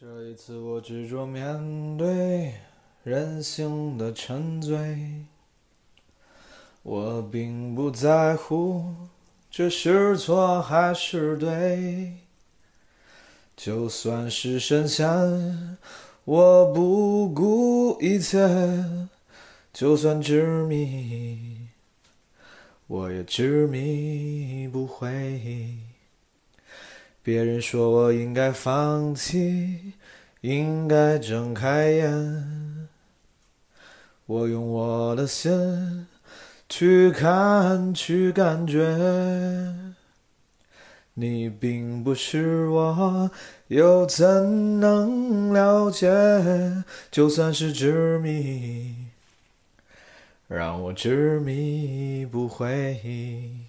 这一次我执着面对人性的沉醉，我并不在乎这是错还是对，就算是深陷，我不顾一切，就算执迷，我也执迷不悔。别人说我应该放弃，应该睁开眼。我用我的心去看，去感觉。你并不是我，又怎能了解？就算是执迷，让我执迷不悔。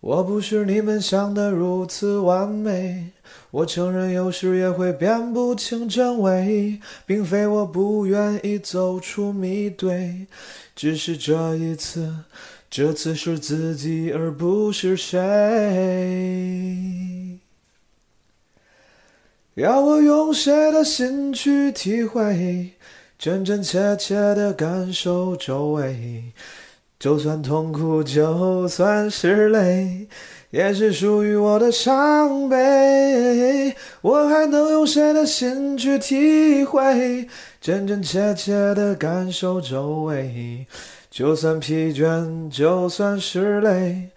我不是你们想的如此完美，我承认有时也会辨不清真伪，并非我不愿意走出迷堆，只是这一次，这次是自己而不是谁。要我用谁的心去体会，真真切切的感受周围。就算痛苦，就算是泪，也是属于我的伤悲。我还能用谁的心去体会，真真切切的感受周围？就算疲倦，就算是累，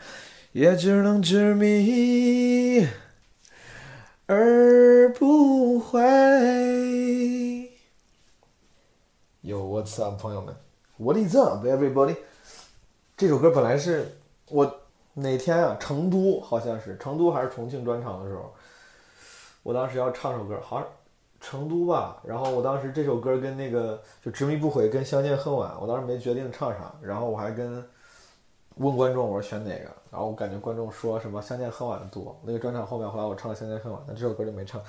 也只能执迷而不悔。有我操，朋友们，What is up, everybody？这首歌本来是我哪天啊，成都好像是成都还是重庆专场的时候，我当时要唱首歌，好像成都吧。然后我当时这首歌跟那个就执迷不悔跟相见恨晚，我当时没决定唱啥。然后我还跟问观众我说选哪个，然后我感觉观众说什么相见恨晚的多。那个专场后面后来我唱了相见恨晚，但这首歌就没唱。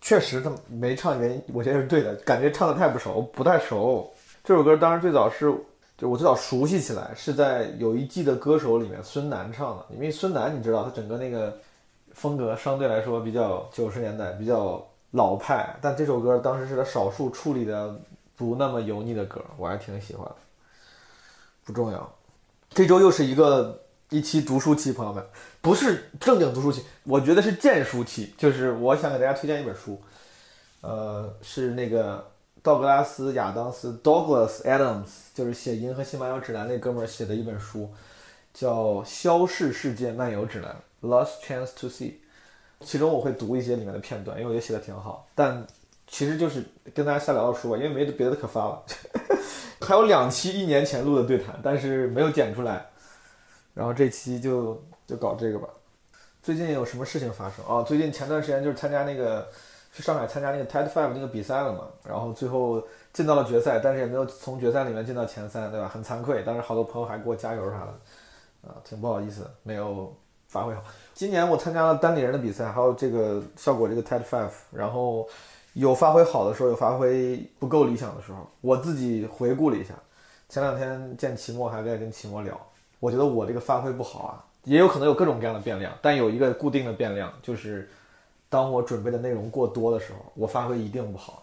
确实他没唱原因，我觉得是对的，感觉唱的太不熟，不太熟。这首歌当时最早是。就我最早熟悉起来是在有一季的歌手里面，孙楠唱的。因为孙楠你知道，他整个那个风格相对来说比较九十年代，比较老派。但这首歌当时是他少数处理的不那么油腻的歌，我还挺喜欢。不重要，这周又是一个一期读书期，朋友们，不是正经读书期，我觉得是荐书期。就是我想给大家推荐一本书，呃，是那个。道格拉斯·亚当斯 （Douglas Adams） 就是写《银河系漫游指南》那哥们儿写的一本书，叫《消逝世界漫游指南》（Lost Chance to See）。其中我会读一些里面的片段，因为我觉得写的挺好。但其实就是跟大家瞎聊聊书吧，因为没别的可发了。还有两期一年前录的对谈，但是没有剪出来。然后这期就就搞这个吧。最近有什么事情发生啊？最近前段时间就是参加那个。去上海参加那个 TED Five 那个比赛了嘛，然后最后进到了决赛，但是也没有从决赛里面进到前三，对吧？很惭愧，当时好多朋友还给我加油啥的，啊，挺不好意思，没有发挥好。今年我参加了单立人的比赛，还有这个效果这个 TED Five，然后有发挥好的时候，有发挥不够理想的时候。我自己回顾了一下，前两天见齐墨还在跟齐墨聊，我觉得我这个发挥不好啊，也有可能有各种各样的变量，但有一个固定的变量就是。当我准备的内容过多的时候，我发挥一定不好。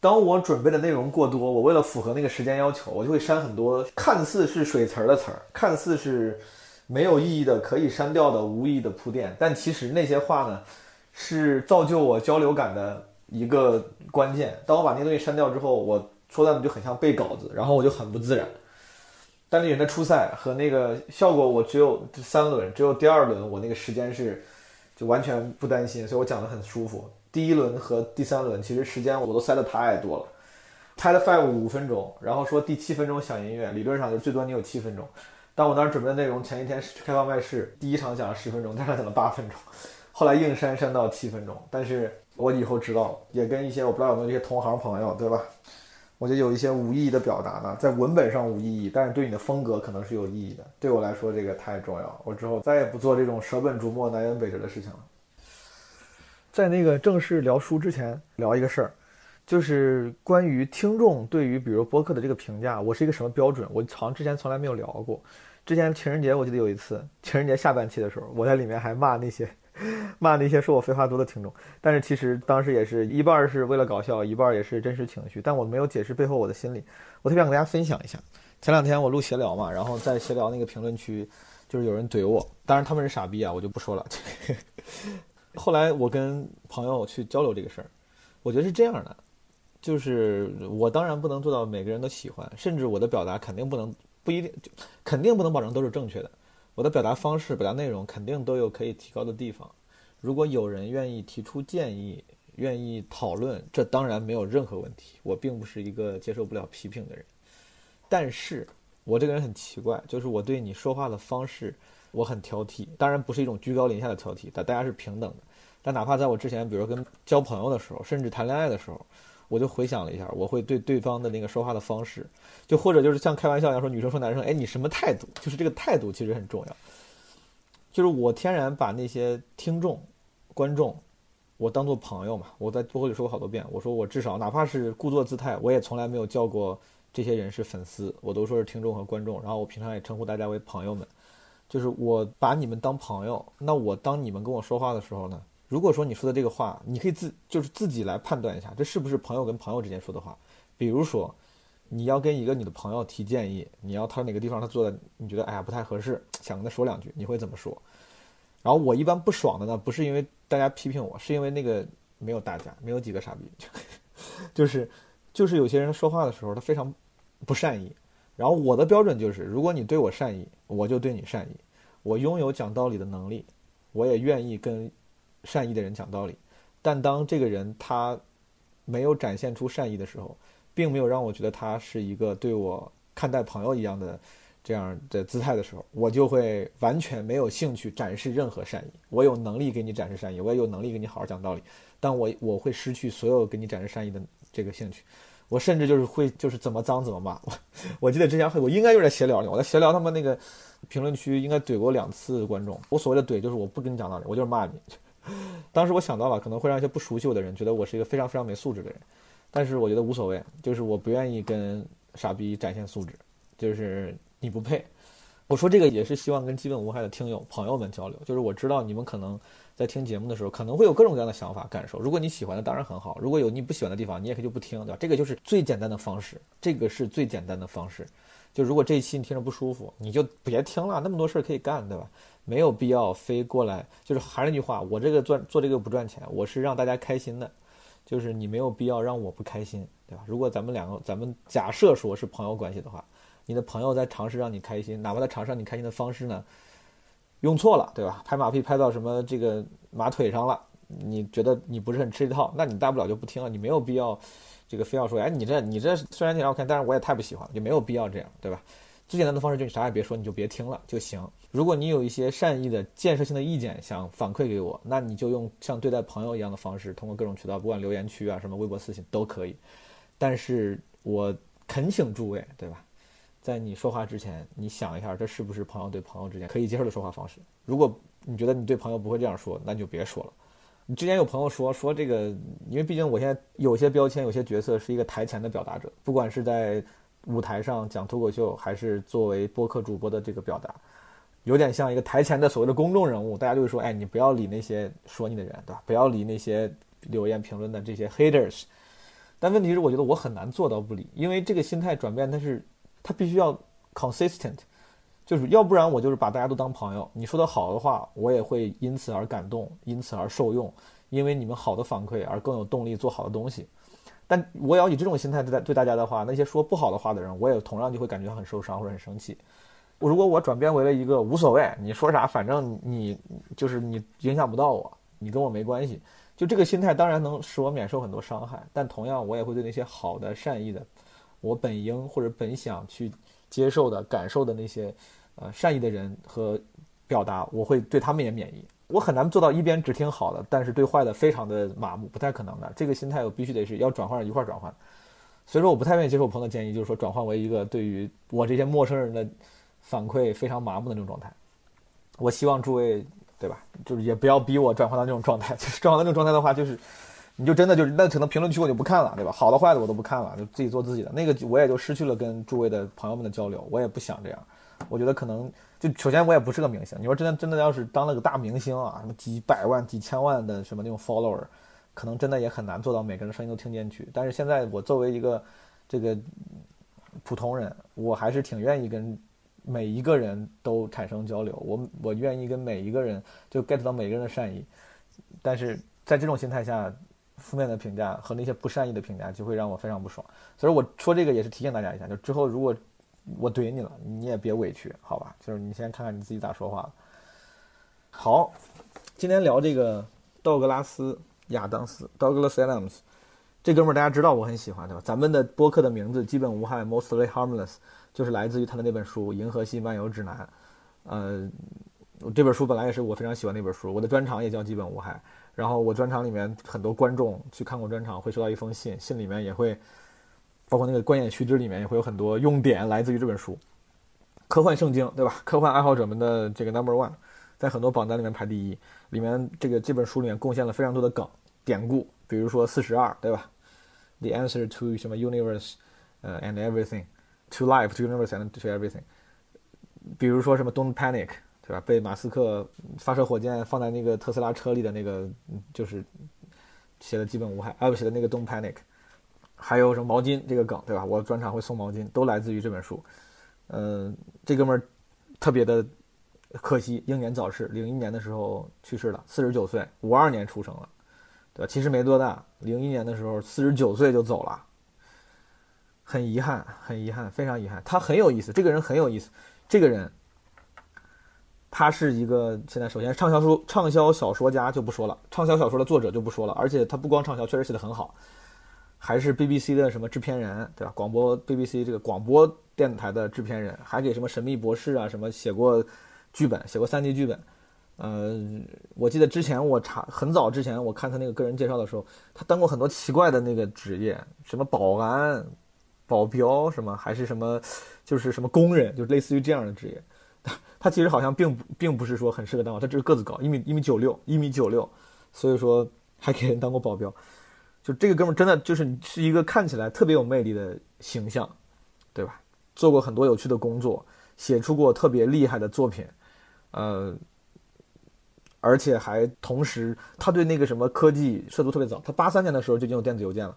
当我准备的内容过多，我为了符合那个时间要求，我就会删很多看似是水词儿的词儿，看似是没有意义的、可以删掉的无意义的铺垫。但其实那些话呢，是造就我交流感的一个关键。当我把那东西删掉之后，我说段子就很像背稿子，然后我就很不自然。单立人的初赛和那个效果，我只有三轮，只有第二轮我那个时间是。就完全不担心，所以我讲的很舒服。第一轮和第三轮其实时间我都塞的太多了，TED Five 五分钟，然后说第七分钟响音乐，理论上就最多你有七分钟。但我当时准备的内容，前一天去开放麦试，第一场讲了十分钟，第二场讲了八分钟，后来硬删删到七分钟。但是我以后知道了，也跟一些我不知道有没有一些同行朋友，对吧？我觉得有一些无意义的表达呢，在文本上无意义，但是对你的风格可能是有意义的。对我来说，这个太重要了。我之后再也不做这种舍本逐末、南辕北辙的事情了。在那个正式聊书之前，聊一个事儿，就是关于听众对于比如播客的这个评价，我是一个什么标准？我好像之前从来没有聊过。之前情人节，我记得有一次情人节下半期的时候，我在里面还骂那些 骂那些说我废话多的听众。但是其实当时也是一半是为了搞笑，一半也是真实情绪。但我没有解释背后我的心理，我特别想跟大家分享一下。前两天我录闲聊嘛，然后在闲聊那个评论区，就是有人怼我，当然他们是傻逼啊，我就不说了。后来我跟朋友去交流这个事儿，我觉得是这样的，就是我当然不能做到每个人都喜欢，甚至我的表达肯定不能不一定肯定不能保证都是正确的，我的表达方式、表达内容肯定都有可以提高的地方。如果有人愿意提出建议、愿意讨论，这当然没有任何问题。我并不是一个接受不了批评的人，但是我这个人很奇怪，就是我对你说话的方式我很挑剔，当然不是一种居高临下的挑剔，但大家是平等的。但哪怕在我之前，比如跟交朋友的时候，甚至谈恋爱的时候，我就回想了一下，我会对对方的那个说话的方式，就或者就是像开玩笑一样说女生说男生，哎，你什么态度？就是这个态度其实很重要。就是我天然把那些听众、观众，我当做朋友嘛。我在播客里说过好多遍，我说我至少哪怕是故作姿态，我也从来没有叫过这些人是粉丝，我都说是听众和观众。然后我平常也称呼大家为朋友们，就是我把你们当朋友。那我当你们跟我说话的时候呢？如果说你说的这个话，你可以自就是自己来判断一下，这是不是朋友跟朋友之间说的话。比如说，你要跟一个你的朋友提建议，你要他哪个地方他做的你觉得哎呀不太合适，想跟他说两句，你会怎么说？然后我一般不爽的呢，不是因为大家批评我，是因为那个没有大家，没有几个傻逼，就 是就是有些人说话的时候他非常不善意。然后我的标准就是，如果你对我善意，我就对你善意。我拥有讲道理的能力，我也愿意跟。善意的人讲道理，但当这个人他没有展现出善意的时候，并没有让我觉得他是一个对我看待朋友一样的这样的姿态的时候，我就会完全没有兴趣展示任何善意。我有能力给你展示善意，我也有能力给你好好讲道理，但我我会失去所有给你展示善意的这个兴趣。我甚至就是会就是怎么脏怎么骂。我 我记得之前会我应该就是在闲聊里，我在闲聊他们那个评论区应该怼过两次观众。我所谓的怼就是我不跟你讲道理，我就是骂你。当时我想到了，可能会让一些不熟悉我的人觉得我是一个非常非常没素质的人，但是我觉得无所谓，就是我不愿意跟傻逼展现素质，就是你不配。我说这个也是希望跟基本无害的听友朋友们交流，就是我知道你们可能在听节目的时候可能会有各种各样的想法感受，如果你喜欢的当然很好，如果有你不喜欢的地方，你也可以就不听，对吧？这个就是最简单的方式，这个是最简单的方式。就如果这一期你听着不舒服，你就别听了，那么多事儿可以干，对吧？没有必要非过来，就是还是那句话，我这个赚做这个不赚钱，我是让大家开心的，就是你没有必要让我不开心，对吧？如果咱们两个，咱们假设说是朋友关系的话，你的朋友在尝试让你开心，哪怕他尝试让你开心的方式呢，用错了，对吧？拍马屁拍到什么这个马腿上了，你觉得你不是很吃这套，那你大不了就不听了，你没有必要这个非要说，哎，你这你这虽然挺好看，但是我也太不喜欢了，就没有必要这样，对吧？最简单的方式就是你啥也别说，你就别听了就行。如果你有一些善意的、建设性的意见想反馈给我，那你就用像对待朋友一样的方式，通过各种渠道，不管留言区啊、什么微博私信都可以。但是我恳请诸位，对吧？在你说话之前，你想一下，这是不是朋友对朋友之间可以接受的说话方式？如果你觉得你对朋友不会这样说，那你就别说了。你之前有朋友说说这个，因为毕竟我现在有些标签、有些角色是一个台前的表达者，不管是在。舞台上讲脱口秀，还是作为播客主播的这个表达，有点像一个台前的所谓的公众人物，大家就会说，哎，你不要理那些说你的人，对吧？不要理那些留言评论的这些 haters。但问题是，我觉得我很难做到不理，因为这个心态转变，它是它必须要 consistent，就是要不然我就是把大家都当朋友，你说的好的话，我也会因此而感动，因此而受用，因为你们好的反馈而更有动力做好的东西。但我要以这种心态对待对大家的话，那些说不好的话的人，我也同样就会感觉很受伤或者很生气。如果我转变为了一个无所谓，你说啥反正你就是你影响不到我，你跟我没关系，就这个心态当然能使我免受很多伤害。但同样我也会对那些好的善意的，我本应或者本想去接受的感受的那些呃善意的人和表达，我会对他们也免疫。我很难做到一边只听好的，但是对坏的非常的麻木，不太可能的。这个心态我必须得是要转换一块转换，所以说我不太愿意接受朋友的建议，就是说转换为一个对于我这些陌生人的反馈非常麻木的那种状态。我希望诸位，对吧？就是也不要逼我转换到那种状态。就是转换到那种状态的话，就是你就真的就是那可能评论区我就不看了，对吧？好的坏的我都不看了，就自己做自己的。那个我也就失去了跟诸位的朋友们的交流。我也不想这样，我觉得可能就首先我也不是个明星，你说真的真的要是当了个大明星啊，什么几百万、几千万的什么那种 follower，可能真的也很难做到每个人声音都听进去。但是现在我作为一个这个普通人，我还是挺愿意跟每一个人都产生交流，我我愿意跟每一个人就 get 到每个人的善意。但是在这种心态下，负面的评价和那些不善意的评价就会让我非常不爽。所以我说这个也是提醒大家一下，就之后如果我怼你了，你也别委屈，好吧？就是你先看看你自己咋说话。好，今天聊这个道格拉斯·亚当斯 （Douglas Adams） 这哥们儿，大家知道我很喜欢，对吧？咱们的播客的名字基本无害 （Mostly Harmless） 就是来自于他的那本书《银河系漫游指南》。呃，这本书本来也是我非常喜欢那本书，我的专场也叫《基本无害》。然后我专场里面很多观众去看过专场，会收到一封信，信里面也会包括那个观演须知里面也会有很多用典来自于这本书，科幻圣经，对吧？科幻爱好者们的这个 number one，在很多榜单里面排第一。里面这个这本书里面贡献了非常多的梗典故，比如说四十二，对吧？The answer to 什么 universe，呃，and everything，to life，to universe and to everything。比如说什么 don't panic。对吧？被马斯克发射火箭放在那个特斯拉车里的那个，就是写的基本无害，啊不写的那个 Don't Panic，还有什么毛巾这个梗，对吧？我专场会送毛巾，都来自于这本书。嗯，这哥们儿特别的可惜，英年早逝，零一年的时候去世了，四十九岁，五二年出生了，对吧？其实没多大，零一年的时候四十九岁就走了，很遗憾，很遗憾，非常遗憾。他很有意思，这个人很有意思，这个人。他是一个现在首先畅销书畅销小说家就不说了，畅销小说的作者就不说了，而且他不光畅销，确实写的很好，还是 BBC 的什么制片人，对吧？广播 BBC 这个广播电台的制片人，还给什么神秘博士啊什么写过剧本，写过三 D 剧本。呃，我记得之前我查很早之前我看他那个个人介绍的时候，他当过很多奇怪的那个职业，什么保安、保镖什么，还是什么，就是什么工人，就类似于这样的职业。他其实好像并不并不是说很适合当，他只是个子高，一米一米九六，一米九六，所以说还给人当过保镖。就这个哥们真的就是你是一个看起来特别有魅力的形象，对吧？做过很多有趣的工作，写出过特别厉害的作品，呃，而且还同时他对那个什么科技涉足特别早，他八三年的时候就已经有电子邮件了，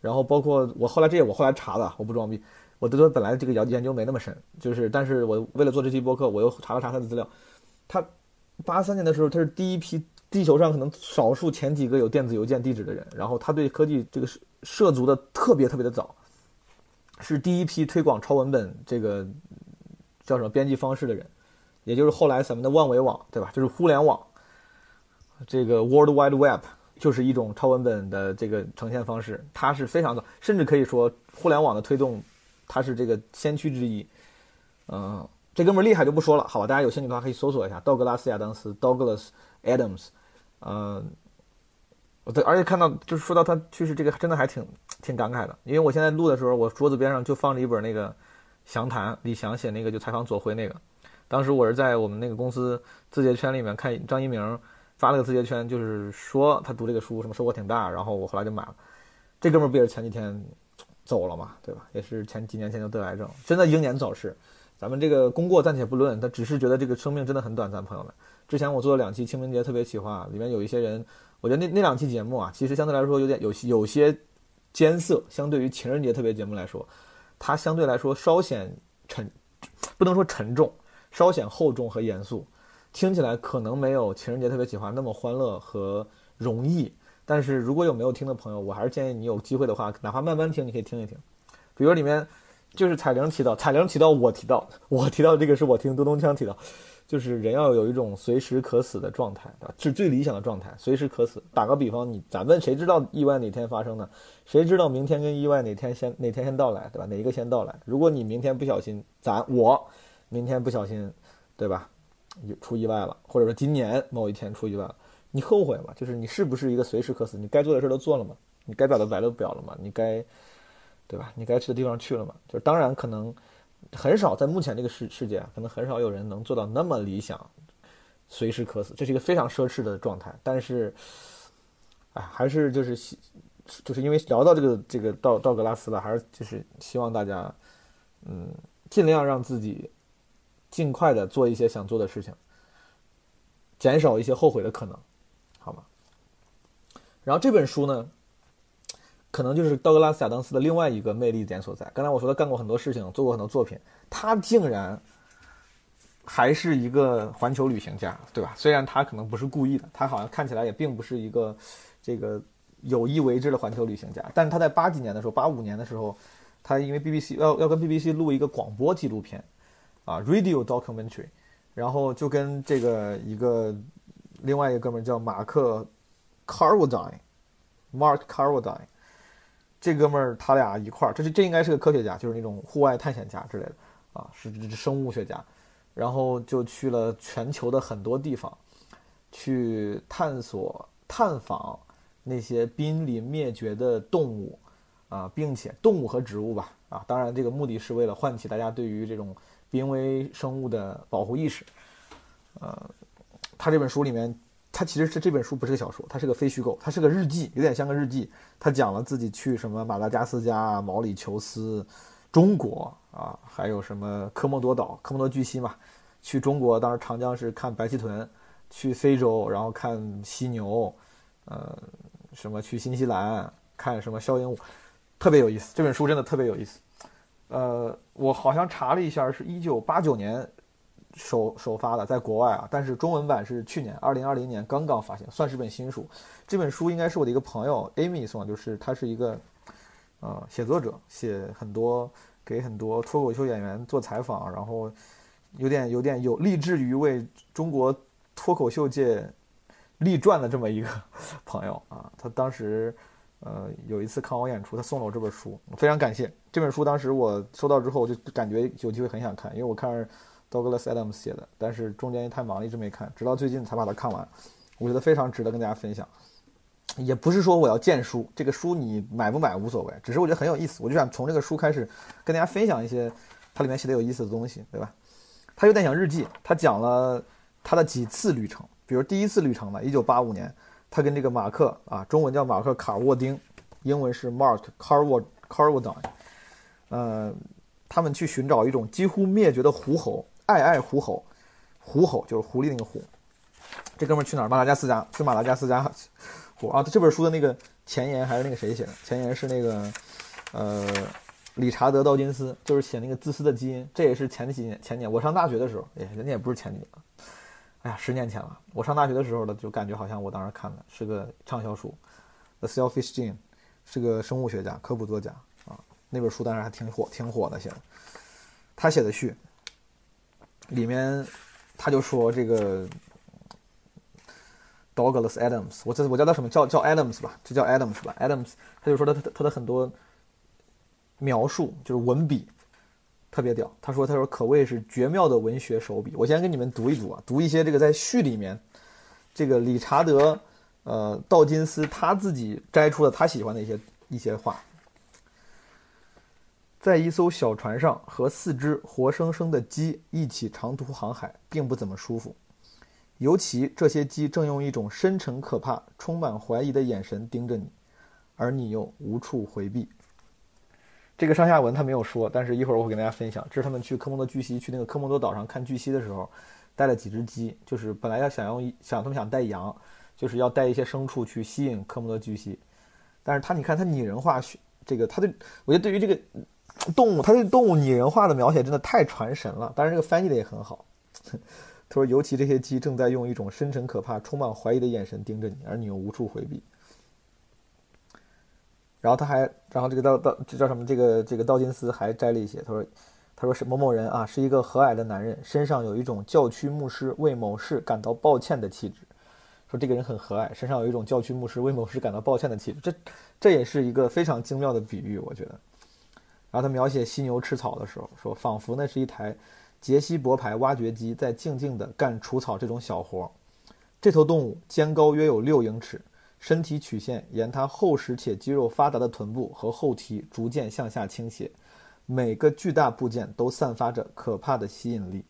然后包括我后来这些我后来查的，我不装逼。我对他本来这个研研究没那么深，就是，但是我为了做这期播客，我又查了查他的资料。他八三年的时候，他是第一批地球上可能少数前几个有电子邮件地址的人。然后他对科技这个涉涉足的特别特别的早，是第一批推广超文本这个叫什么编辑方式的人，也就是后来咱们的万维网，对吧？就是互联网，这个 World Wide Web 就是一种超文本的这个呈现方式。它是非常早，甚至可以说互联网的推动。它是这个先驱之一，嗯，这哥们儿厉害就不说了，好吧？大家有兴趣的话可以搜索一下道格拉斯·亚当斯 （Douglas Adams）。嗯，我而且看到就是说到他去世，这个真的还挺挺感慨的。因为我现在录的时候，我桌子边上就放着一本那个《详谈》，李翔写那个就采访左晖那个。当时我是在我们那个公司字节圈里面看张一鸣发了个字节圈，就是说他读这个书什么收获挺大，然后我后来就买了。这哥们儿不也是前几天？走了嘛，对吧？也是前几年前就得癌症，真的英年早逝。咱们这个功过暂且不论，他只是觉得这个生命真的很短暂，朋友们。之前我做了两期清明节特别企划，里面有一些人，我觉得那那两期节目啊，其实相对来说有点有有些艰涩，相对于情人节特别节目来说，它相对来说稍显沉，不能说沉重，稍显厚重和严肃，听起来可能没有情人节特别企划那么欢乐和容易。但是如果有没有听的朋友，我还是建议你有机会的话，哪怕慢慢听，你可以听一听。比如里面就是彩铃提到，彩铃提到我提到，我提到这个是我听咚咚锵提到，就是人要有一种随时可死的状态，对吧？是最理想的状态，随时可死。打个比方，你咱们谁知道意外哪天发生呢？谁知道明天跟意外哪天先哪天先到来，对吧？哪一个先到来？如果你明天不小心，咱我明天不小心，对吧？出意外了，或者说今年某一天出意外了。你后悔吗？就是你是不是一个随时可死？你该做的事都做了吗？你该表的白都表了吗？你该，对吧？你该去的地方去了嘛？就是当然可能很少，在目前这个世世界，可能很少有人能做到那么理想，随时可死，这是一个非常奢侈的状态。但是，哎，还是就是希，就是因为聊到这个这个道道格拉斯了，还是就是希望大家，嗯，尽量让自己尽快的做一些想做的事情，减少一些后悔的可能，好吗？然后这本书呢，可能就是道格拉斯·亚当斯的另外一个魅力点所在。刚才我说他干过很多事情，做过很多作品，他竟然还是一个环球旅行家，对吧？虽然他可能不是故意的，他好像看起来也并不是一个这个有意为之的环球旅行家，但是他在八几年的时候，八五年的时候，他因为 BBC 要要跟 BBC 录一个广播纪录片。啊，radio documentary，然后就跟这个一个另外一个哥们叫马克 Carwardine，Mark Carwardine，这哥们儿他俩一块儿，这是这应该是个科学家，就是那种户外探险家之类的啊，是生物学家，然后就去了全球的很多地方，去探索探访那些濒临灭绝的动物啊，并且动物和植物吧啊，当然这个目的是为了唤起大家对于这种。濒危生物的保护意识，呃，他这本书里面，他其实是这本书不是个小说，它是个非虚构，它是个日记，有点像个日记。他讲了自己去什么马达加斯加、毛里求斯、中国啊，还有什么科莫多岛、科莫多巨蜥嘛。去中国当时长江是看白鳍豚，去非洲然后看犀牛，呃，什么去新西兰看什么肖鹦鹉，特别有意思。这本书真的特别有意思。呃，我好像查了一下，是一九八九年首首发的，在国外啊，但是中文版是去年二零二零年刚刚发行，算是本新书。这本书应该是我的一个朋友 Amy 送的，就是他是一个呃写作者，写很多给很多脱口秀演员做采访，然后有点有点有立志于为中国脱口秀界立传的这么一个 朋友啊，他当时。呃，有一次看我演出，他送了我这本书，非常感谢。这本书当时我收到之后，我就感觉有机会很想看，因为我看 Douglas Adams 写的，但是中间太忙，一直没看，直到最近才把它看完。我觉得非常值得跟大家分享。也不是说我要荐书，这个书你买不买无所谓，只是我觉得很有意思，我就想从这个书开始跟大家分享一些它里面写的有意思的东西，对吧？它有点像日记，它讲了他的几次旅程，比如第一次旅程呢，一九八五年。他跟这个马克啊，中文叫马克卡沃丁，英文是 Mark Carward Carwardine，呃，他们去寻找一种几乎灭绝的狐猴，爱爱狐吼，狐吼就是狐狸那个狐。这哥们去哪儿？马达加斯加，去马达加斯加。狐啊，这本书的那个前言还是那个谁写的？前言是那个呃，理查德道金斯，就是写那个自私的基因。这也是前几年前年我上大学的时候，哎，人家也不是前几年。哎呀，十年前了。我上大学的时候呢，就感觉好像我当时看的是个畅销书，《The Selfish Gene》，是个生物学家、科普作家啊。那本书当时还挺火，挺火的写的。他写的序里面，他就说这个 Douglas Adams，我这我叫他什么叫叫 Adams 吧，就叫 Adams 吧？Adams，他就说他他他的很多描述就是文笔。特别屌，他说：“他说可谓是绝妙的文学手笔。”我先跟你们读一读啊，读一些这个在序里面，这个理查德，呃，道金斯他自己摘出了他喜欢的一些一些话。在一艘小船上和四只活生生的鸡一起长途航海，并不怎么舒服，尤其这些鸡正用一种深沉可怕、充满怀疑的眼神盯着你，而你又无处回避。这个上下文他没有说，但是一会儿我会跟大家分享。这是他们去科莫多巨蜥，去那个科莫多岛上看巨蜥的时候，带了几只鸡，就是本来要想用想他们想带羊，就是要带一些牲畜去吸引科莫多巨蜥。但是他你看他拟人化，这个他对我觉得对于这个动物，他对动物拟人化的描写真的太传神了。当然这个翻译的也很好。他说，尤其这些鸡正在用一种深沉可怕、充满怀疑的眼神盯着你，而你又无处回避。然后他还，然后这个道道这叫什么？这个这个道金斯还摘了一些，他说，他说是某某人啊，是一个和蔼的男人，身上有一种教区牧师为某事感到抱歉的气质。说这个人很和蔼，身上有一种教区牧师为某事感到抱歉的气质。这这也是一个非常精妙的比喻，我觉得。然后他描写犀牛吃草的时候，说仿佛那是一台杰西伯牌挖掘机在静静地干除草这种小活。这头动物肩高约有六英尺。身体曲线沿它厚实且肌肉发达的臀部和后蹄逐渐向下倾斜，每个巨大部件都散发着可怕的吸引力。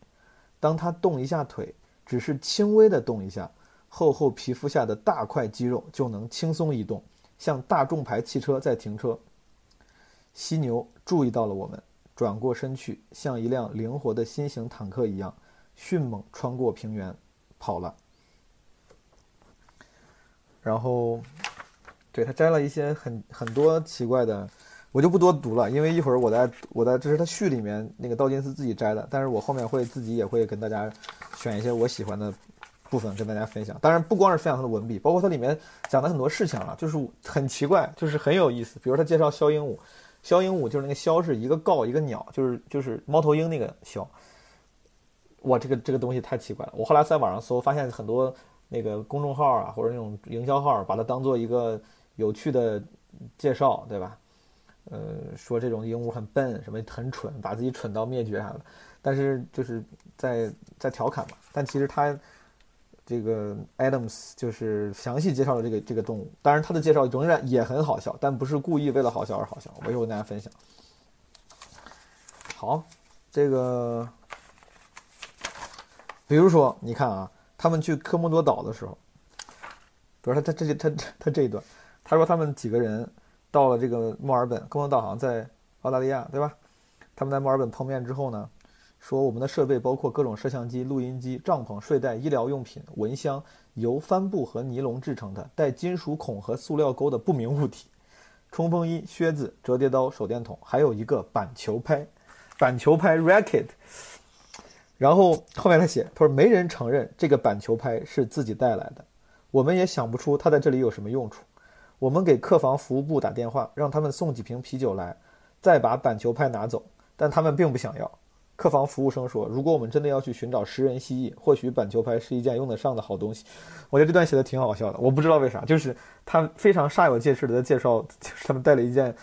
当它动一下腿，只是轻微的动一下，厚厚皮肤下的大块肌肉就能轻松移动，像大众牌汽车在停车。犀牛注意到了我们，转过身去，像一辆灵活的新型坦克一样，迅猛穿过平原，跑了。然后，对他摘了一些很很多奇怪的，我就不多读了，因为一会儿我在我在这是他序里面那个道金斯自己摘的，但是我后面会自己也会跟大家选一些我喜欢的部分跟大家分享。当然不光是分享他的文笔，包括它里面讲的很多事情啊，就是很奇怪，就是很有意思。比如他介绍肖鹦鹉，肖鹦鹉就是那个肖是一个告一个鸟，就是就是猫头鹰那个肖。哇，这个这个东西太奇怪了。我后来在网上搜，发现很多。那个公众号啊，或者那种营销号，把它当做一个有趣的介绍，对吧？呃，说这种鹦鹉很笨，什么很蠢，把自己蠢到灭绝啥的，但是就是在在调侃嘛。但其实它这个 Adams 就是详细介绍了这个这个动物，当然他的介绍仍然也很好笑，但不是故意为了好笑而好笑。我一会跟大家分享。好，这个比如说你看啊。他们去科莫多岛的时候，比如他他这他他这一段，他说他们几个人到了这个墨尔本，科莫多岛好像在澳大利亚，对吧？他们在墨尔本碰面之后呢，说我们的设备包括各种摄像机、录音机、帐篷、睡袋、医疗用品、蚊香，由帆布和尼龙制成的带金属孔和塑料钩的不明物体，冲锋衣、靴子、折叠刀、手电筒，还有一个板球拍，板球拍 racket。然后后面他写，他说没人承认这个板球拍是自己带来的，我们也想不出他在这里有什么用处。我们给客房服务部打电话，让他们送几瓶啤酒来，再把板球拍拿走，但他们并不想要。客房服务生说，如果我们真的要去寻找食人蜥蜴，或许板球拍是一件用得上的好东西。我觉得这段写的挺好笑的，我不知道为啥，就是他非常煞有介事的在介绍，就是他们带了一件，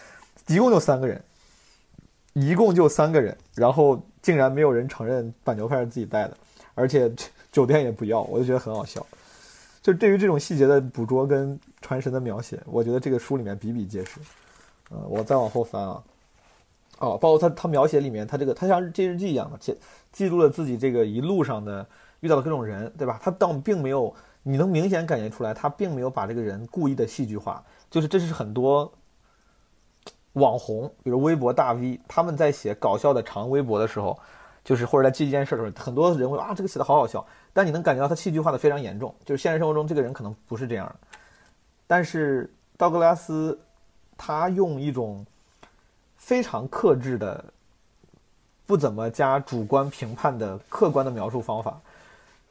一共就三个人，一共就三个人，然后。竟然没有人承认板球拍是自己带的，而且酒店也不要，我就觉得很好笑。就对于这种细节的捕捉跟传神的描写，我觉得这个书里面比比皆是。嗯，我再往后翻啊，哦，包括他他描写里面，他这个他像记日记一样的记记录了自己这个一路上的遇到的各种人，对吧？他倒并没有，你能明显感觉出来，他并没有把这个人故意的戏剧化，就是这是很多。网红，比如微博大 V，他们在写搞笑的长微博的时候，就是或者在记一件事的时候，很多人会啊，这个写的好好笑。但你能感觉到他戏剧化的非常严重，就是现实生活中这个人可能不是这样的。但是道格拉斯，他用一种非常克制的、不怎么加主观评判的客观的描述方法，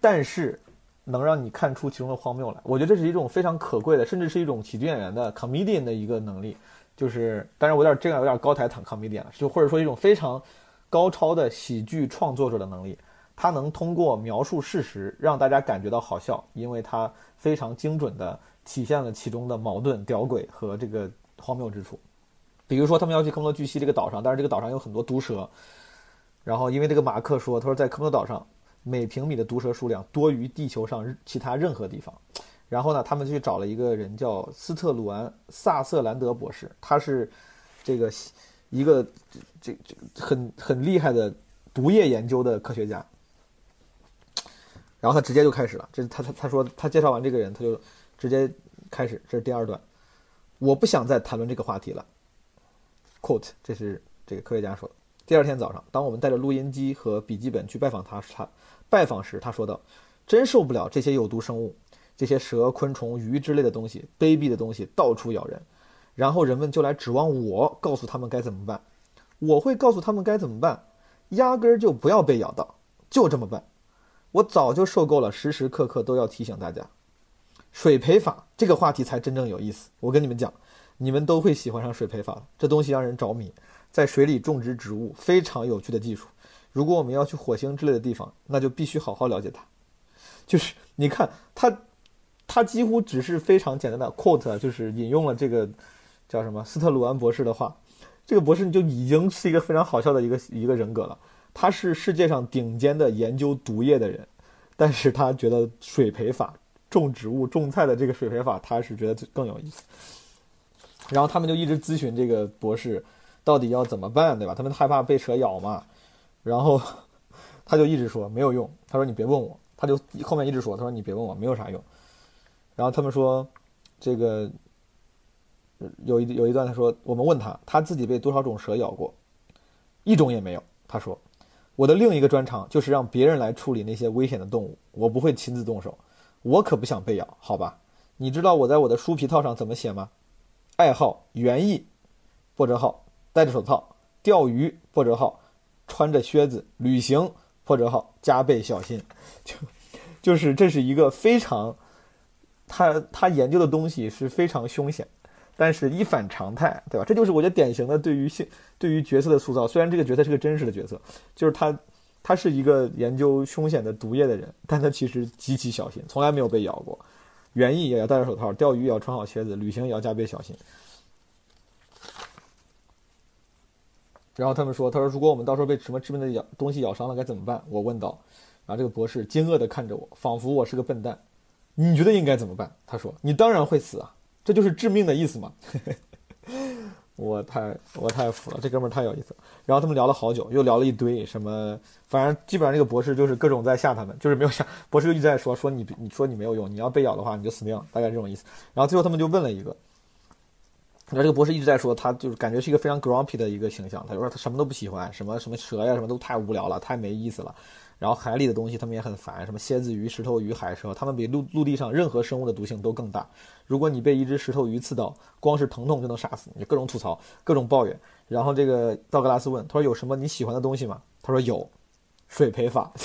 但是能让你看出其中的荒谬来。我觉得这是一种非常可贵的，甚至是一种喜剧演员的 comedian 的一个能力。就是，当然我有点这样有点高抬唐 comedian 了，就或者说一种非常高超的喜剧创作者的能力，他能通过描述事实让大家感觉到好笑，因为他非常精准地体现了其中的矛盾、屌诡和这个荒谬之处。比如说，他们要去科莫多巨蜥这个岛上，但是这个岛上有很多毒蛇，然后因为这个马克说，他说在科莫多岛上每平米的毒蛇数量多于地球上其他任何地方。然后呢，他们去找了一个人，叫斯特鲁安·萨瑟兰德博士，他是这个一个这这很很厉害的毒液研究的科学家。然后他直接就开始了，这他他他说他介绍完这个人，他就直接开始，这是第二段。我不想再谈论这个话题了。Put 这是这个科学家说的。第二天早上，当我们带着录音机和笔记本去拜访他，他拜访时他说道：“真受不了这些有毒生物。”这些蛇、昆虫、鱼之类的东西，卑鄙的东西到处咬人，然后人们就来指望我告诉他们该怎么办。我会告诉他们该怎么办，压根儿就不要被咬到，就这么办。我早就受够了时时刻刻都要提醒大家，水培法这个话题才真正有意思。我跟你们讲，你们都会喜欢上水培法这东西让人着迷，在水里种植植物非常有趣的技术。如果我们要去火星之类的地方，那就必须好好了解它。就是你看它。他几乎只是非常简单的 quote，就是引用了这个叫什么斯特鲁安博士的话。这个博士就已经是一个非常好笑的一个一个人格了。他是世界上顶尖的研究毒液的人，但是他觉得水培法种植物种菜的这个水培法，他是觉得更有意思。然后他们就一直咨询这个博士，到底要怎么办，对吧？他们害怕被蛇咬嘛。然后 他就一直说没有用。他说你别问我。他就后面一直说，他说你别问我，没有啥用。然后他们说，这个有一有一段他说，我们问他他自己被多少种蛇咬过，一种也没有。他说，我的另一个专长就是让别人来处理那些危险的动物，我不会亲自动手。我可不想被咬，好吧？你知道我在我的书皮套上怎么写吗？爱好园艺，波折号戴着手套钓鱼，波折号穿着靴子旅行，波折号加倍小心。就就是这是一个非常，他他研究的东西是非常凶险。但是，一反常态，对吧？这就是我觉得典型的对于性、对于角色的塑造。虽然这个角色是个真实的角色，就是他，他是一个研究凶险的毒液的人，但他其实极其小心，从来没有被咬过。园艺也要戴着手套，钓鱼也要穿好鞋子，旅行也要加倍小心。然后他们说：“他说，如果我们到时候被什么致命的咬东西咬伤了，该怎么办？”我问道。然后这个博士惊愕的看着我，仿佛我是个笨蛋。你觉得应该怎么办？他说：“你当然会死啊。”这就是致命的意思嘛！我太我太服了，这哥们儿太有意思。然后他们聊了好久，又聊了一堆什么，反正基本上这个博士就是各种在吓他们，就是没有吓。博士一直在说说你你说你没有用，你要被咬的话你就死定了，大概这种意思。然后最后他们就问了一个，然后这个博士一直在说他就是感觉是一个非常 grumpy 的一个形象，他就说他什么都不喜欢，什么什么蛇呀什么都太无聊了，太没意思了。然后海里的东西他们也很烦，什么蝎子鱼、石头鱼、海蛇，它们比陆陆地上任何生物的毒性都更大。如果你被一只石头鱼刺到，光是疼痛就能杀死你。各种吐槽，各种抱怨。然后这个道格拉斯问他说：“有什么你喜欢的东西吗？”他说：“有，水培法。”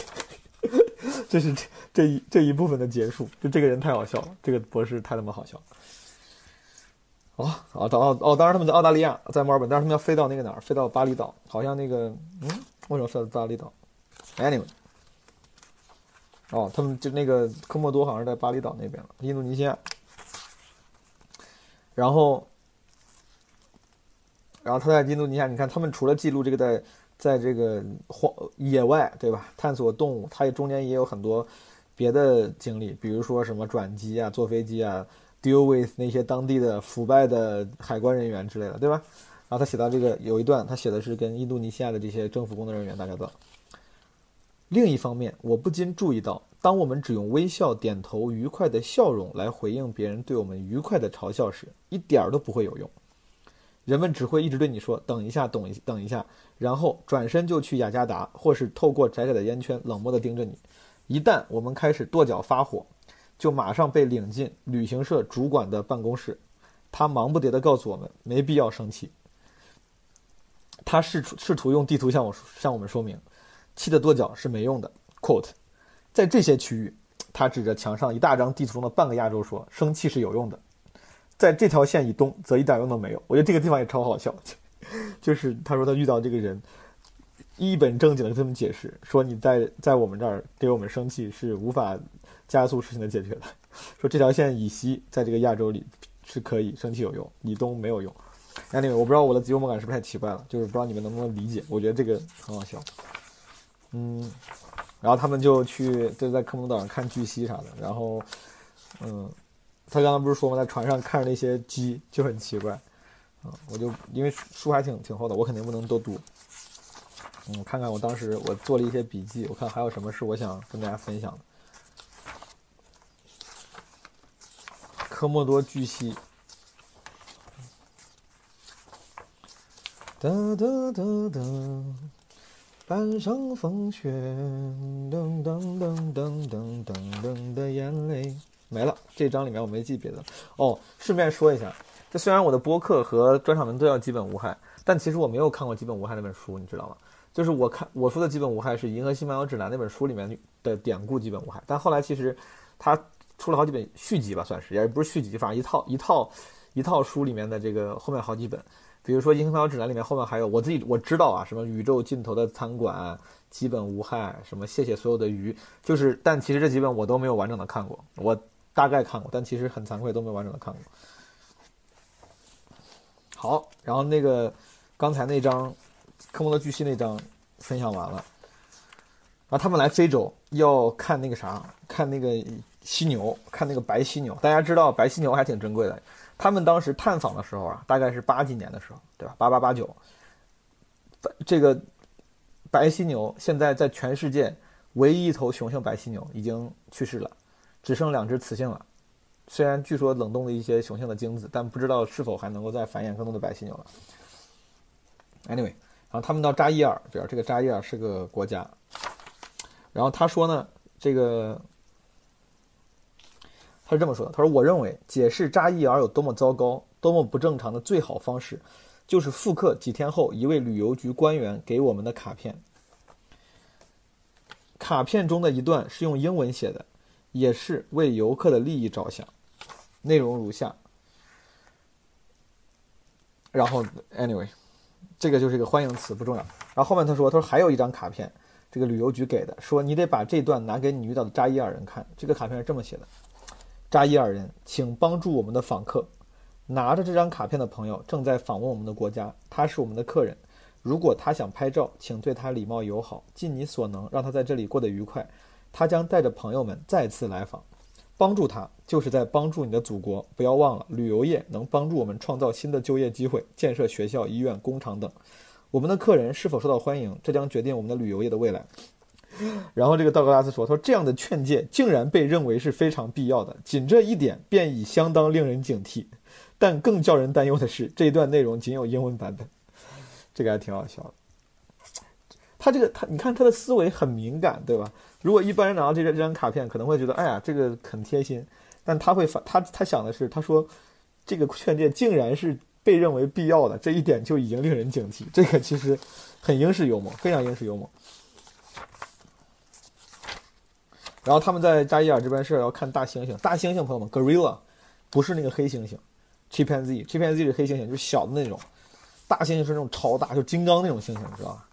这是这这一这一部分的结束。就这个人太好笑了，这个博士太他妈好笑。哦，好，到哦哦，当时他们在澳大利亚，在墨尔本，但是他们要飞到那个哪儿？飞到巴厘岛，好像那个嗯，为什么飞到巴厘岛？Anyway。哦，他们就那个科莫多好像是在巴厘岛那边了，印度尼西亚。然后，然后他在印度尼西亚，你看他们除了记录这个在在这个荒野外，对吧？探索动物，他也中间也有很多别的经历，比如说什么转机啊、坐飞机啊、deal with 那些当地的腐败的海关人员之类的，对吧？然后他写到这个有一段，他写的是跟印度尼西亚的这些政府工作人员打交道。另一方面，我不禁注意到，当我们只用微笑、点头、愉快的笑容来回应别人对我们愉快的嘲笑时，一点儿都不会有用。人们只会一直对你说“等一下，等一等一下”，然后转身就去雅加达，或是透过窄窄的烟圈冷漠地盯着你。一旦我们开始跺脚发火，就马上被领进旅行社主管的办公室。他忙不迭地告诉我们，没必要生气。他试图试图用地图向我向我们说明。气的跺脚是没用的。quote，在这些区域，他指着墙上一大张地图中的半个亚洲说：“生气是有用的。”在这条线以东，则一点用都没有。我觉得这个地方也超好笑，就是他说他遇到这个人，一本正经的这么解释，说你在在我们这儿给我们生气是无法加速事情的解决的。说这条线以西，在这个亚洲里是可以生气有用，以东没有用。Anyway，我不知道我的幽默感是不是太奇怪了，就是不知道你们能不能理解。我觉得这个很好笑。嗯，然后他们就去就在科莫岛上看巨蜥啥的，然后，嗯，他刚刚不是说吗？在船上看着那些鸡就很奇怪，嗯，我就因为书还挺挺厚的，我肯定不能多读。嗯，我看看我当时我做了一些笔记，我看还有什么是我想跟大家分享的。科莫多巨蜥。哒哒哒哒。半生风雪，噔噔噔噔噔噔噔的眼泪没了。这章里面我没记别的哦。顺便说一下，这虽然我的播客和专场文都要基本无害，但其实我没有看过《基本无害》那本书，你知道吗？就是我看我说的基本无害是《银河系漫游指南》那本书里面的典故基本无害，但后来其实他出了好几本续集吧，算是也不是续集，反正一套一套一套书里面的这个后面好几本。比如说《银河漫游指南》里面后面还有我自己我知道啊，什么宇宙尽头的餐馆，基本无害，什么谢谢所有的鱼，就是，但其实这几本我都没有完整的看过，我大概看过，但其实很惭愧都没有完整的看过。好，然后那个刚才那张科莫多巨蜥那张分享完了，然后他们来非洲要看那个啥，看那个犀牛，看那个白犀牛，大家知道白犀牛还挺珍贵的。他们当时探访的时候啊，大概是八几年的时候，对吧？八八八九，这个白犀牛现在在全世界唯一一头雄性白犀牛已经去世了，只剩两只雌性了。虽然据说冷冻了一些雄性的精子，但不知道是否还能够再繁衍更多的白犀牛了。Anyway，然后他们到扎伊尔，比如这个扎伊尔是个国家。然后他说呢，这个他是这么说的：他说，我认为解释扎伊尔有多么糟糕、多么不正常的最好方式，就是复刻几天后一位旅游局官员给我们的卡片。卡片中的一段是用英文写的，也是为游客的利益着想，内容如下。然后，anyway，这个就是一个欢迎词，不重要。然后后面他说，他说还有一张卡片，这个旅游局给的，说你得把这段拿给你遇到的扎伊尔人看。这个卡片是这么写的：扎伊尔人，请帮助我们的访客。拿着这张卡片的朋友正在访问我们的国家，他是我们的客人。如果他想拍照，请对他礼貌友好，尽你所能让他在这里过得愉快。他将带着朋友们再次来访。帮助他，就是在帮助你的祖国。不要忘了，旅游业能帮助我们创造新的就业机会，建设学校、医院、工厂等。我们的客人是否受到欢迎，这将决定我们的旅游业的未来。然后这个道格拉斯说：“他说这样的劝诫竟然被认为是非常必要的，仅这一点便已相当令人警惕。但更叫人担忧的是，这一段内容仅有英文版本。这个还挺好笑的。他这个他，你看他的思维很敏感，对吧？”如果一般人拿到这张这张卡片，可能会觉得，哎呀，这个很贴心，但他会发他他想的是，他说，这个劝诫竟然是被认为必要的，这一点就已经令人警惕。这个其实很英式幽默，非常英式幽默。然后他们在扎伊尔这边是要看大猩猩，大猩猩朋友们，gorilla，不是那个黑猩猩，chimpanzee，chimpanzee 是黑猩猩，就是小的那种，大猩猩是那种超大，就金刚那种猩猩，你知道吧？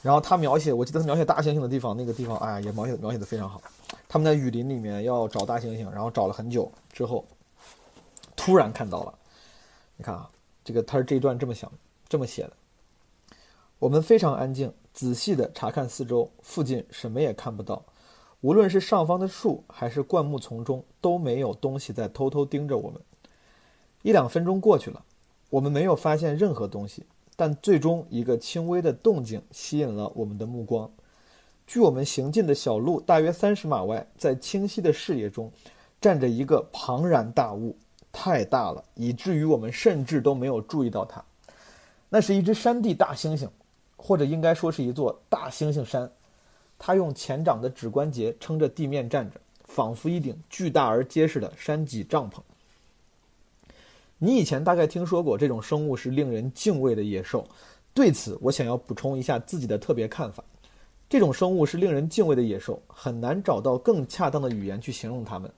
然后他描写，我记得他描写大猩猩的地方，那个地方，哎，也描写描写的非常好。他们在雨林里面要找大猩猩，然后找了很久之后，突然看到了。你看啊，这个他是这一段这么想，这么写的。我们非常安静，仔细的查看四周，附近什么也看不到，无论是上方的树还是灌木丛中，都没有东西在偷偷盯着我们。一两分钟过去了，我们没有发现任何东西。但最终，一个轻微的动静吸引了我们的目光。距我们行进的小路大约三十码外，在清晰的视野中，站着一个庞然大物，太大了，以至于我们甚至都没有注意到它。那是一只山地大猩猩，或者应该说是一座大猩猩山。它用前掌的指关节撑着地面站着，仿佛一顶巨大而结实的山脊帐篷。你以前大概听说过这种生物是令人敬畏的野兽，对此我想要补充一下自己的特别看法。这种生物是令人敬畏的野兽，很难找到更恰当的语言去形容它们。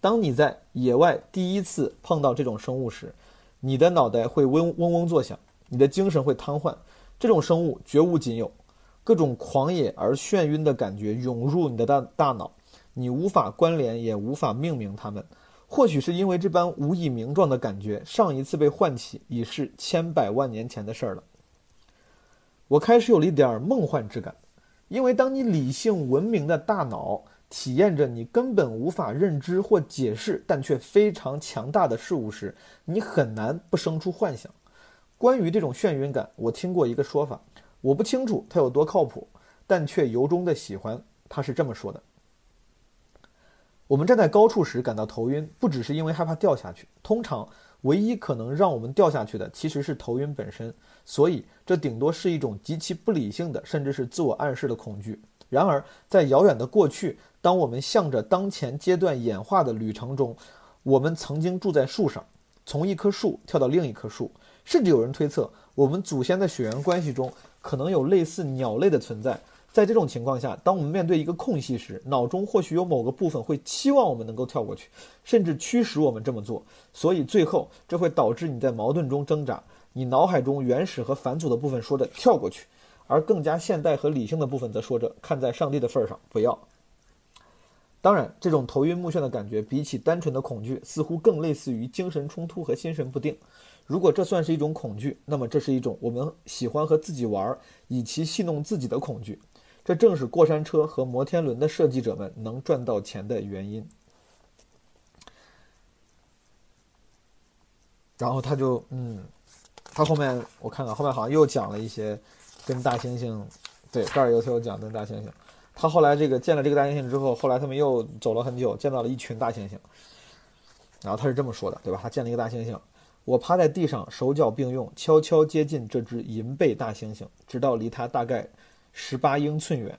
当你在野外第一次碰到这种生物时，你的脑袋会嗡嗡嗡作响，你的精神会瘫痪。这种生物绝无仅有，各种狂野而眩晕的感觉涌入你的大大脑，你无法关联也无法命名它们。或许是因为这般无以名状的感觉，上一次被唤起已是千百万年前的事儿了。我开始有了一点梦幻之感，因为当你理性文明的大脑体验着你根本无法认知或解释但却非常强大的事物时，你很难不生出幻想。关于这种眩晕感，我听过一个说法，我不清楚它有多靠谱，但却由衷的喜欢。他是这么说的。我们站在高处时感到头晕，不只是因为害怕掉下去。通常，唯一可能让我们掉下去的其实是头晕本身，所以这顶多是一种极其不理性的，甚至是自我暗示的恐惧。然而，在遥远的过去，当我们向着当前阶段演化的旅程中，我们曾经住在树上，从一棵树跳到另一棵树，甚至有人推测，我们祖先的血缘关系中可能有类似鸟类的存在。在这种情况下，当我们面对一个空隙时，脑中或许有某个部分会期望我们能够跳过去，甚至驱使我们这么做。所以最后，这会导致你在矛盾中挣扎。你脑海中原始和返祖的部分说着跳过去，而更加现代和理性的部分则说着看在上帝的份儿上不要。当然，这种头晕目眩的感觉比起单纯的恐惧，似乎更类似于精神冲突和心神不定。如果这算是一种恐惧，那么这是一种我们喜欢和自己玩，以其戏弄自己的恐惧。这正是过山车和摩天轮的设计者们能赚到钱的原因。然后他就，嗯，他后面我看看，后面好像又讲了一些跟大猩猩，对，这儿有有讲跟大猩猩。他后来这个见了这个大猩猩之后，后来他们又走了很久，见到了一群大猩猩。然后他是这么说的，对吧？他见了一个大猩猩，我趴在地上，手脚并用，悄悄接近这只银背大猩猩，直到离它大概十八英寸远。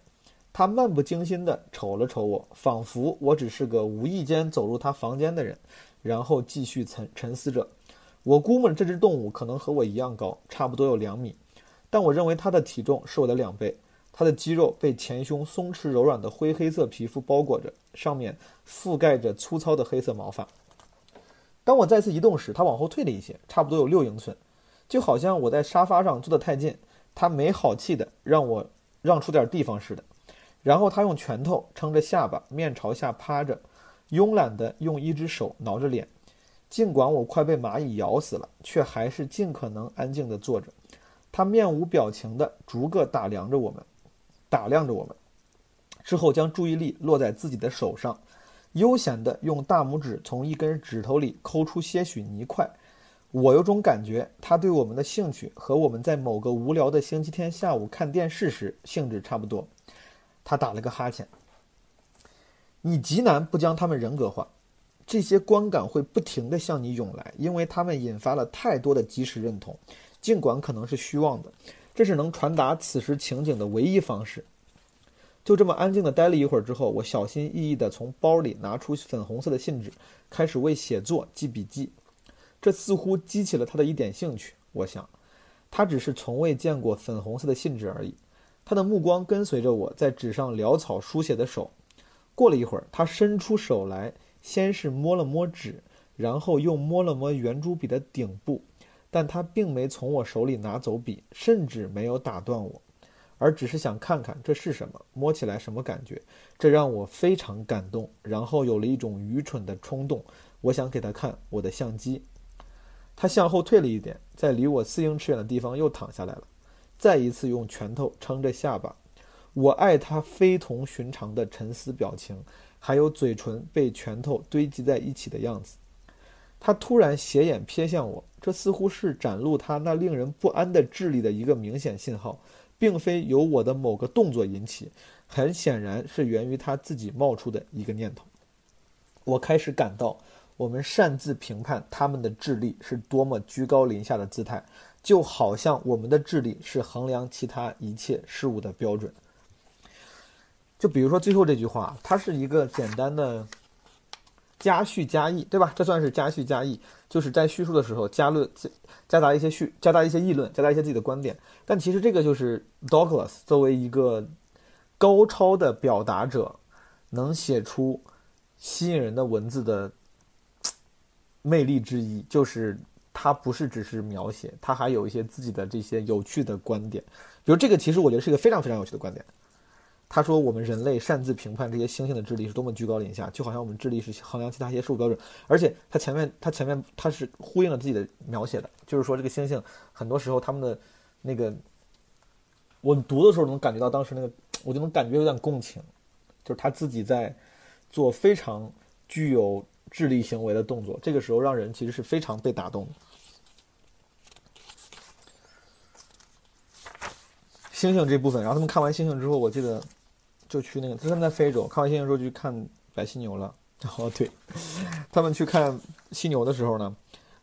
它漫不经心地瞅了瞅我，仿佛我只是个无意间走入它房间的人，然后继续沉沉思着。我估摸着这只动物可能和我一样高，差不多有两米，但我认为它的体重是我的两倍。它的肌肉被前胸松弛柔软的灰黑色皮肤包裹着，上面覆盖着粗糙的黑色毛发。当我再次移动时，它往后退了一些，差不多有六英寸，就好像我在沙发上坐得太近，它没好气的让我让出点地方似的。然后他用拳头撑着下巴，面朝下趴着，慵懒地用一只手挠着脸。尽管我快被蚂蚁咬死了，却还是尽可能安静地坐着。他面无表情地逐个打量着我们，打量着我们，之后将注意力落在自己的手上。悠闲地用大拇指从一根指头里抠出些许泥块，我有种感觉，他对我们的兴趣和我们在某个无聊的星期天下午看电视时性质差不多。他打了个哈欠。你极难不将他们人格化，这些观感会不停地向你涌来，因为他们引发了太多的即时认同，尽管可能是虚妄的，这是能传达此时情景的唯一方式。就这么安静地待了一会儿之后，我小心翼翼地从包里拿出粉红色的信纸，开始为写作记笔记。这似乎激起了他的一点兴趣。我想，他只是从未见过粉红色的信纸而已。他的目光跟随着我在纸上潦草书写的手。过了一会儿，他伸出手来，先是摸了摸纸，然后又摸了摸圆珠笔的顶部，但他并没从我手里拿走笔，甚至没有打断我。而只是想看看这是什么，摸起来什么感觉，这让我非常感动。然后有了一种愚蠢的冲动，我想给他看我的相机。他向后退了一点，在离我四英尺远的地方又躺下来了，再一次用拳头撑着下巴。我爱他非同寻常的沉思表情，还有嘴唇被拳头堆积在一起的样子。他突然斜眼瞥向我，这似乎是展露他那令人不安的智力的一个明显信号。并非由我的某个动作引起，很显然是源于他自己冒出的一个念头。我开始感到，我们擅自评判他们的智力是多么居高临下的姿态，就好像我们的智力是衡量其他一切事物的标准。就比如说最后这句话，它是一个简单的。加叙加议，对吧？这算是加叙加议，就是在叙述的时候加论、加加杂一些叙、加杂一些议论、加杂一些自己的观点。但其实这个就是 Douglas 作为一个高超的表达者，能写出吸引人的文字的魅力之一，就是他不是只是描写，他还有一些自己的这些有趣的观点。比如这个，其实我觉得是一个非常非常有趣的观点。他说：“我们人类擅自评判这些猩猩的智力是多么居高临下，就好像我们智力是衡量其他一些事物标准。而且他前面，他前面他是呼应了自己的描写的，就是说这个猩猩很多时候他们的那个，我读的时候能感觉到当时那个，我就能感觉有点共情，就是他自己在做非常具有智力行为的动作，这个时候让人其实是非常被打动的。猩猩这部分，然后他们看完猩猩之后，我记得。”就去那个，他们在非洲看完猩猩之后，就去看白犀牛了。哦，对，他们去看犀牛的时候呢，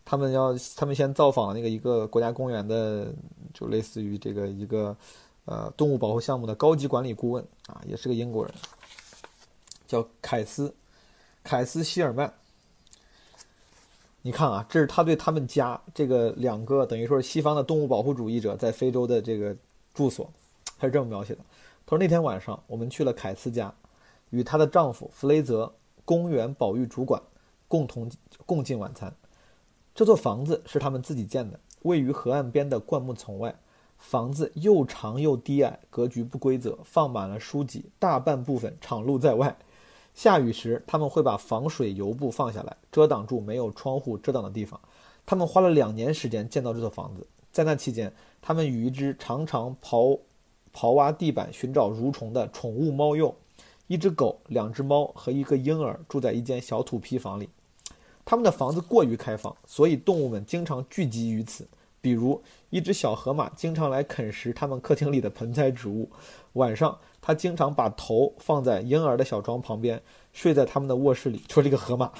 他们要他们先造访那个一个国家公园的，就类似于这个一个呃动物保护项目的高级管理顾问啊，也是个英国人，叫凯斯凯斯希尔曼。你看啊，这是他对他们家这个两个等于说是西方的动物保护主义者在非洲的这个住所，他是这么描写的。他说：“那天晚上，我们去了凯斯家，与她的丈夫弗雷泽公园保育主管共同共进晚餐。这座房子是他们自己建的，位于河岸边的灌木丛外。房子又长又低矮，格局不规则，放满了书籍，大半部分敞露在外。下雨时，他们会把防水油布放下来，遮挡住没有窗户遮挡的地方。他们花了两年时间建造这座房子，在那期间，他们与一只常常刨。”刨挖地板寻找蠕虫的宠物猫鼬，一只狗、两只猫和一个婴儿住在一间小土坯房里。他们的房子过于开放，所以动物们经常聚集于此。比如，一只小河马经常来啃食他们客厅里的盆栽植物。晚上，它经常把头放在婴儿的小床旁边，睡在他们的卧室里。说这个河马，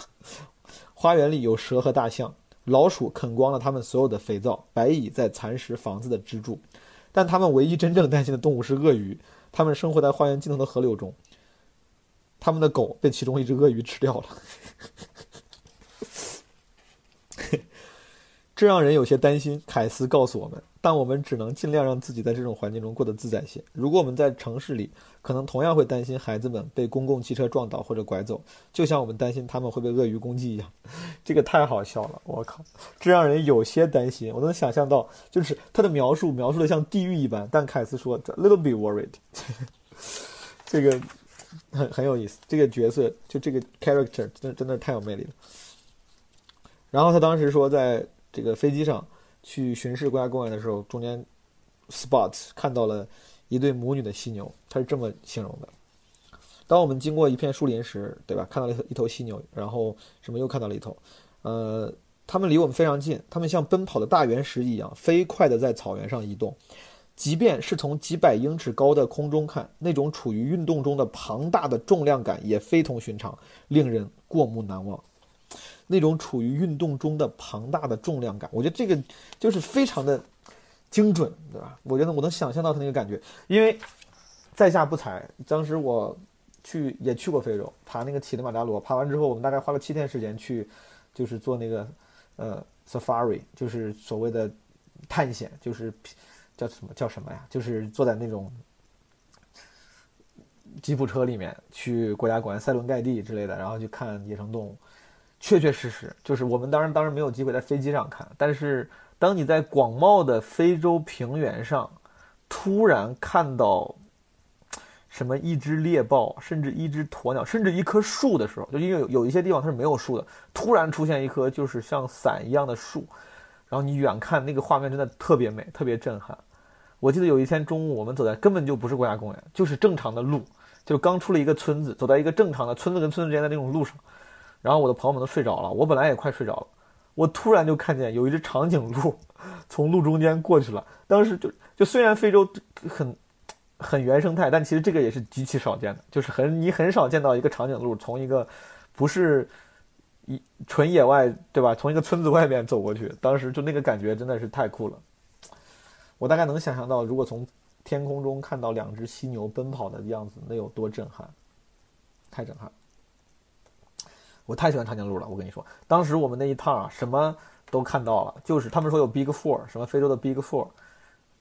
花园里有蛇和大象。老鼠啃光了他们所有的肥皂，白蚁在蚕食房子的支柱，但他们唯一真正担心的动物是鳄鱼。他们生活在花园尽头的河流中，他们的狗被其中一只鳄鱼吃掉了。这让人有些担心。凯斯告诉我们，但我们只能尽量让自己在这种环境中过得自在些。如果我们在城市里，可能同样会担心孩子们被公共汽车撞倒或者拐走，就像我们担心他们会被鳄鱼攻击一样。这个太好笑了，我靠，这让人有些担心。我能想象到，就是他的描述描述的像地狱一般。但凯斯说 little bit worried。这个很很有意思。这个角色就这个 character 真的真的太有魅力了。然后他当时说，在这个飞机上去巡视国家公园的时候，中间 spot 看到了一对母女的犀牛，他是这么形容的：当我们经过一片树林时，对吧？看到了一头犀牛，然后什么又看到了一头，呃，它们离我们非常近，它们像奔跑的大原石一样飞快地在草原上移动。即便是从几百英尺高的空中看，那种处于运动中的庞大的重量感也非同寻常，令人过目难忘。那种处于运动中的庞大的重量感，我觉得这个就是非常的精准，对吧？我觉得我能想象到他那个感觉，因为在下不才，当时我去也去过非洲，爬那个乞力马扎罗，爬完之后，我们大概花了七天时间去，就是做那个呃 safari，就是所谓的探险，就是叫什么叫什么呀？就是坐在那种吉普车里面去国家公园塞伦盖蒂之类的，然后去看野生动物。确确实实，就是我们当然当然没有机会在飞机上看，但是当你在广袤的非洲平原上，突然看到什么一只猎豹，甚至一只鸵鸟，甚至一棵树的时候，就因为有有一些地方它是没有树的，突然出现一棵就是像伞一样的树，然后你远看那个画面真的特别美，特别震撼。我记得有一天中午，我们走在根本就不是国家公园，就是正常的路，就刚出了一个村子，走在一个正常的村子跟村子之间的那种路上。然后我的朋友们都睡着了，我本来也快睡着了，我突然就看见有一只长颈鹿从路中间过去了。当时就就虽然非洲很很原生态，但其实这个也是极其少见的，就是很你很少见到一个长颈鹿从一个不是一纯野外对吧，从一个村子外面走过去。当时就那个感觉真的是太酷了。我大概能想象到，如果从天空中看到两只犀牛奔跑的样子，那有多震撼，太震撼。我太喜欢长颈鹿了，我跟你说，当时我们那一趟啊，什么都看到了，就是他们说有 Big Four，什么非洲的 Big Four，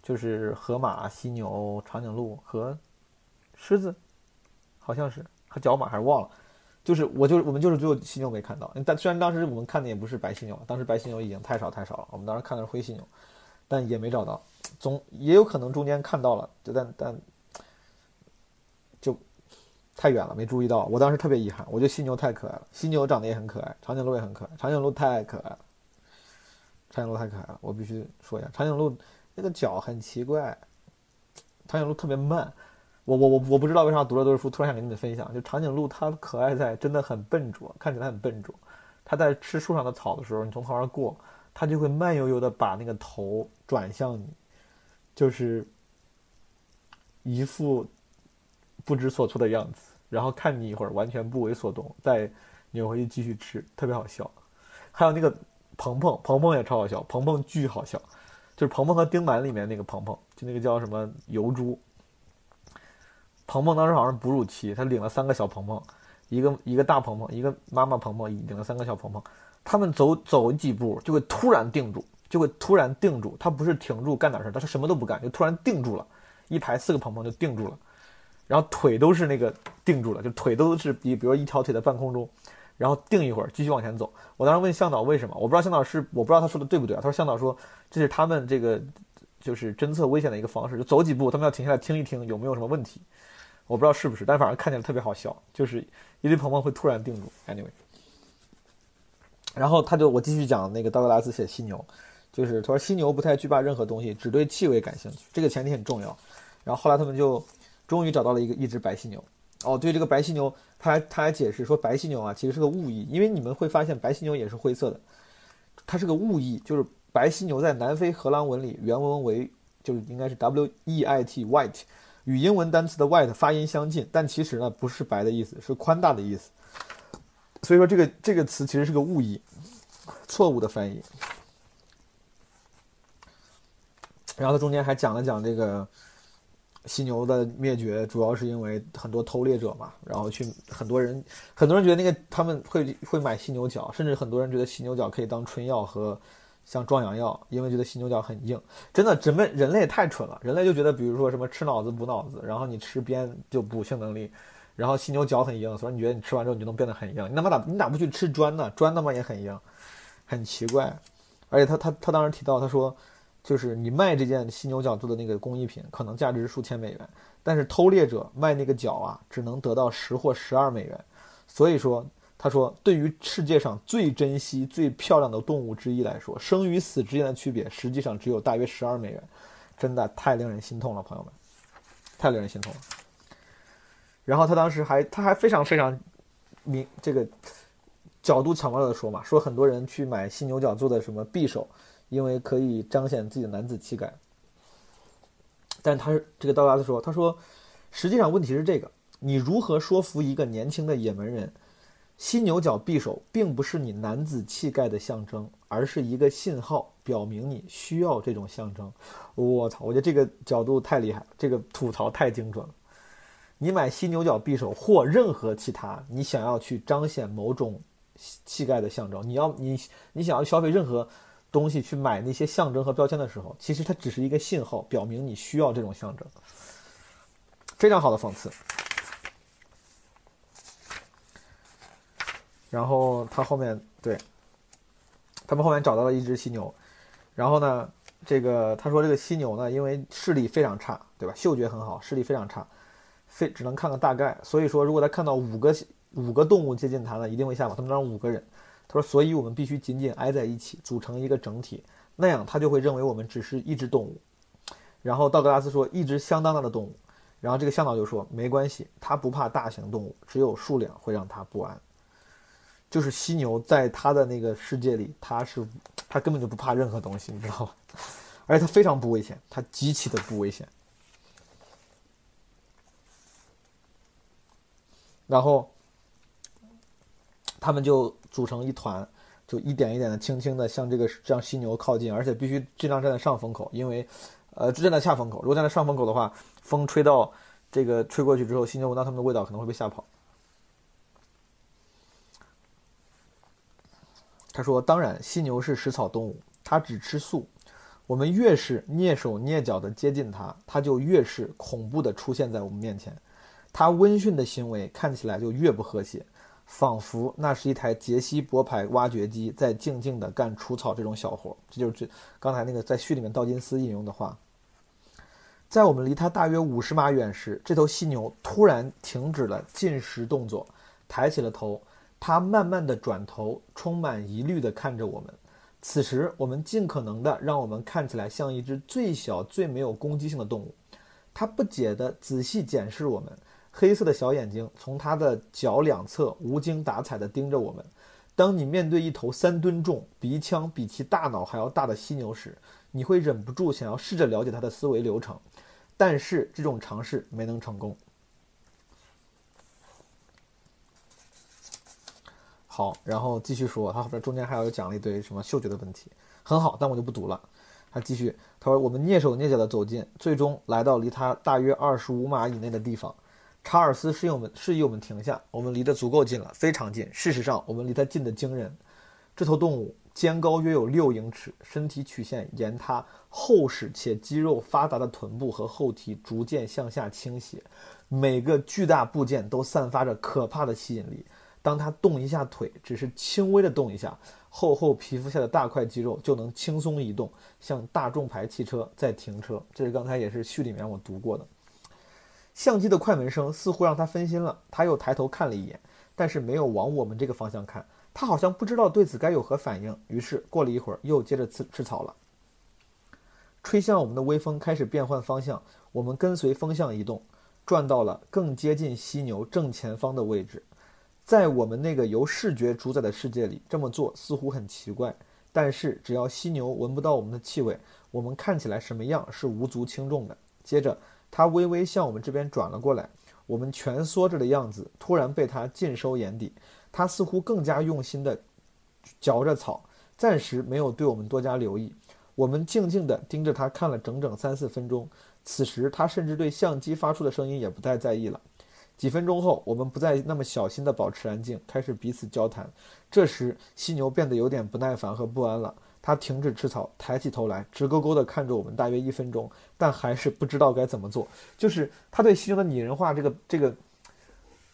就是河马、犀牛、长颈鹿和狮子，好像是和角马还是忘了，就是我就我们就是只有犀牛没看到，但虽然当时我们看的也不是白犀牛，当时白犀牛已经太少太少了，我们当时看的是灰犀牛，但也没找到，总也有可能中间看到了，但但。太远了，没注意到。我当时特别遗憾，我觉得犀牛太可爱了，犀牛长得也很可爱，长颈鹿也很可爱，长颈鹿太可爱了，长颈鹿太可爱了，我必须说一下，长颈鹿那个脚很奇怪，长颈鹿特别慢。我我我我不知道为啥读了都是书，突然想跟你们分享，就长颈鹿它可爱在真的很笨拙，看起来很笨拙。它在吃树上的草的时候，你从旁边过，它就会慢悠悠的把那个头转向你，就是一副不知所措的样子。然后看你一会儿，完全不为所动，再扭回去继续吃，特别好笑。还有那个鹏鹏，鹏鹏也超好笑，鹏鹏巨好笑，就是鹏鹏和丁满里面那个鹏鹏，就那个叫什么油猪。鹏鹏当时好像是哺乳期，他领了三个小鹏鹏，一个一个大鹏鹏，一个妈妈鹏鹏，领了三个小鹏鹏。他们走走几步就会突然定住，就会突然定住，他不是停住干点事，他是什么都不干，就突然定住了，一排四个鹏鹏就定住了。然后腿都是那个定住了，就腿都是比，比如一条腿在半空中，然后定一会儿，继续往前走。我当时问向导为什么，我不知道向导是我不知道他说的对不对啊？他说向导说这是他们这个就是侦测危险的一个方式，就走几步他们要停下来听一听有没有什么问题。我不知道是不是，但反正看起来特别好笑，就是一堆鹏鹏会突然定住。Anyway，然后他就我继续讲那个道格拉斯写犀牛，就是他说犀牛不太惧怕任何东西，只对气味感兴趣，这个前提很重要。然后后来他们就。终于找到了一个一只白犀牛，哦，对这个白犀牛，他还他还解释说白犀牛啊其实是个误译，因为你们会发现白犀牛也是灰色的，它是个误译，就是白犀牛在南非荷兰文里原文为就是应该是 W E I T white，与英文单词的 white 发音相近，但其实呢不是白的意思，是宽大的意思，所以说这个这个词其实是个误译。错误的翻译。然后他中间还讲了讲这个犀牛的灭绝，主要是因为很多偷猎者嘛，然后去很多人，很多人觉得那个他们会会买犀牛角，甚至很多人觉得犀牛角可以当春药和像壮阳药，因为觉得犀牛角很硬。真的，人们人类太蠢了，人类就觉得比如说什么吃脑子补脑子，然后你吃鞭就补性能力，然后犀牛角很硬，所以你觉得你吃完之后你就能变得很硬。你他妈咋你咋不去吃砖呢？砖他妈也很硬，很奇怪。而且他他他当时提到他说。就是你卖这件犀牛角做的那个工艺品，可能价值数千美元，但是偷猎者卖那个角啊，只能得到十或十二美元。所以说，他说，对于世界上最珍惜、最漂亮的动物之一来说，生与死之间的区别实际上只有大约十二美元，真的太令人心痛了，朋友们，太令人心痛了。然后他当时还，他还非常非常明这个角度巧妙的说嘛，说很多人去买犀牛角做的什么匕首。因为可以彰显自己的男子气概，但他是这个道拉斯说：“他说，实际上问题是这个，你如何说服一个年轻的也门人，犀牛角匕首并不是你男子气概的象征，而是一个信号，表明你需要这种象征。”我操！我觉得这个角度太厉害了，这个吐槽太精准了。你买犀牛角匕首或任何其他你想要去彰显某种气概的象征，你要你你想要消费任何。东西去买那些象征和标签的时候，其实它只是一个信号，表明你需要这种象征。非常好的讽刺。然后他后面对，他们后面找到了一只犀牛，然后呢，这个他说这个犀牛呢，因为视力非常差，对吧？嗅觉很好，视力非常差，非只能看个大概。所以说，如果他看到五个五个动物接近他呢，一定会吓跑。他们让五个人。他说：“所以我们必须紧紧挨在一起，组成一个整体，那样他就会认为我们只是一只动物。”然后道格拉斯说：“一只相当大的动物。”然后这个向导就说：“没关系，他不怕大型动物，只有数量会让他不安。”就是犀牛在他的那个世界里，他是他根本就不怕任何东西，你知道吗？而且他非常不危险，他极其的不危险。然后他们就。组成一团，就一点一点的、轻轻的向这个向犀牛靠近，而且必须尽量站在上风口，因为，呃，站在下风口。如果站在上风口的话，风吹到这个吹过去之后，犀牛闻到它们的味道可能会被吓跑。他说：“当然，犀牛是食草动物，它只吃素。我们越是蹑手蹑脚的接近它，它就越是恐怖的出现在我们面前。它温驯的行为看起来就越不和谐。”仿佛那是一台杰西伯牌挖掘机在静静地干除草这种小活。这就是这刚才那个在序里面道金斯引用的话。在我们离它大约五十码远时，这头犀牛突然停止了进食动作，抬起了头。它慢慢地转头，充满疑虑地看着我们。此时，我们尽可能地让我们看起来像一只最小、最没有攻击性的动物。它不解地仔细检视我们。黑色的小眼睛从他的脚两侧无精打采地盯着我们。当你面对一头三吨重、鼻腔比其大脑还要大的犀牛时，你会忍不住想要试着了解它的思维流程，但是这种尝试没能成功。好，然后继续说，他后边中间还有讲了一堆什么嗅觉的问题，很好，但我就不读了。他继续，他说：“我们蹑手蹑脚地走近，最终来到离他大约二十五码以内的地方。”查尔斯示意我们示意我们停下，我们离得足够近了，非常近。事实上，我们离它近得惊人。这头动物肩高约有六英尺，身体曲线沿它厚实且肌肉发达的臀部和后蹄逐渐向下倾斜，每个巨大部件都散发着可怕的吸引力。当它动一下腿，只是轻微的动一下，厚厚皮肤下的大块肌肉就能轻松移动，像大众牌汽车在停车。这是刚才也是序里面我读过的。相机的快门声似乎让他分心了，他又抬头看了一眼，但是没有往我们这个方向看。他好像不知道对此该有何反应。于是过了一会儿，又接着吃吃草了。吹向我们的微风开始变换方向，我们跟随风向移动，转到了更接近犀牛正前方的位置。在我们那个由视觉主宰的世界里，这么做似乎很奇怪。但是只要犀牛闻不到我们的气味，我们看起来什么样是无足轻重的。接着。他微微向我们这边转了过来，我们蜷缩着的样子突然被他尽收眼底。他似乎更加用心地嚼着草，暂时没有对我们多加留意。我们静静地盯着他看了整整三四分钟。此时，他甚至对相机发出的声音也不太在意了。几分钟后，我们不再那么小心地保持安静，开始彼此交谈。这时，犀牛变得有点不耐烦和不安了。他停止吃草，抬起头来，直勾勾地看着我们，大约一分钟，但还是不知道该怎么做。就是他对犀牛的拟人化，这个这个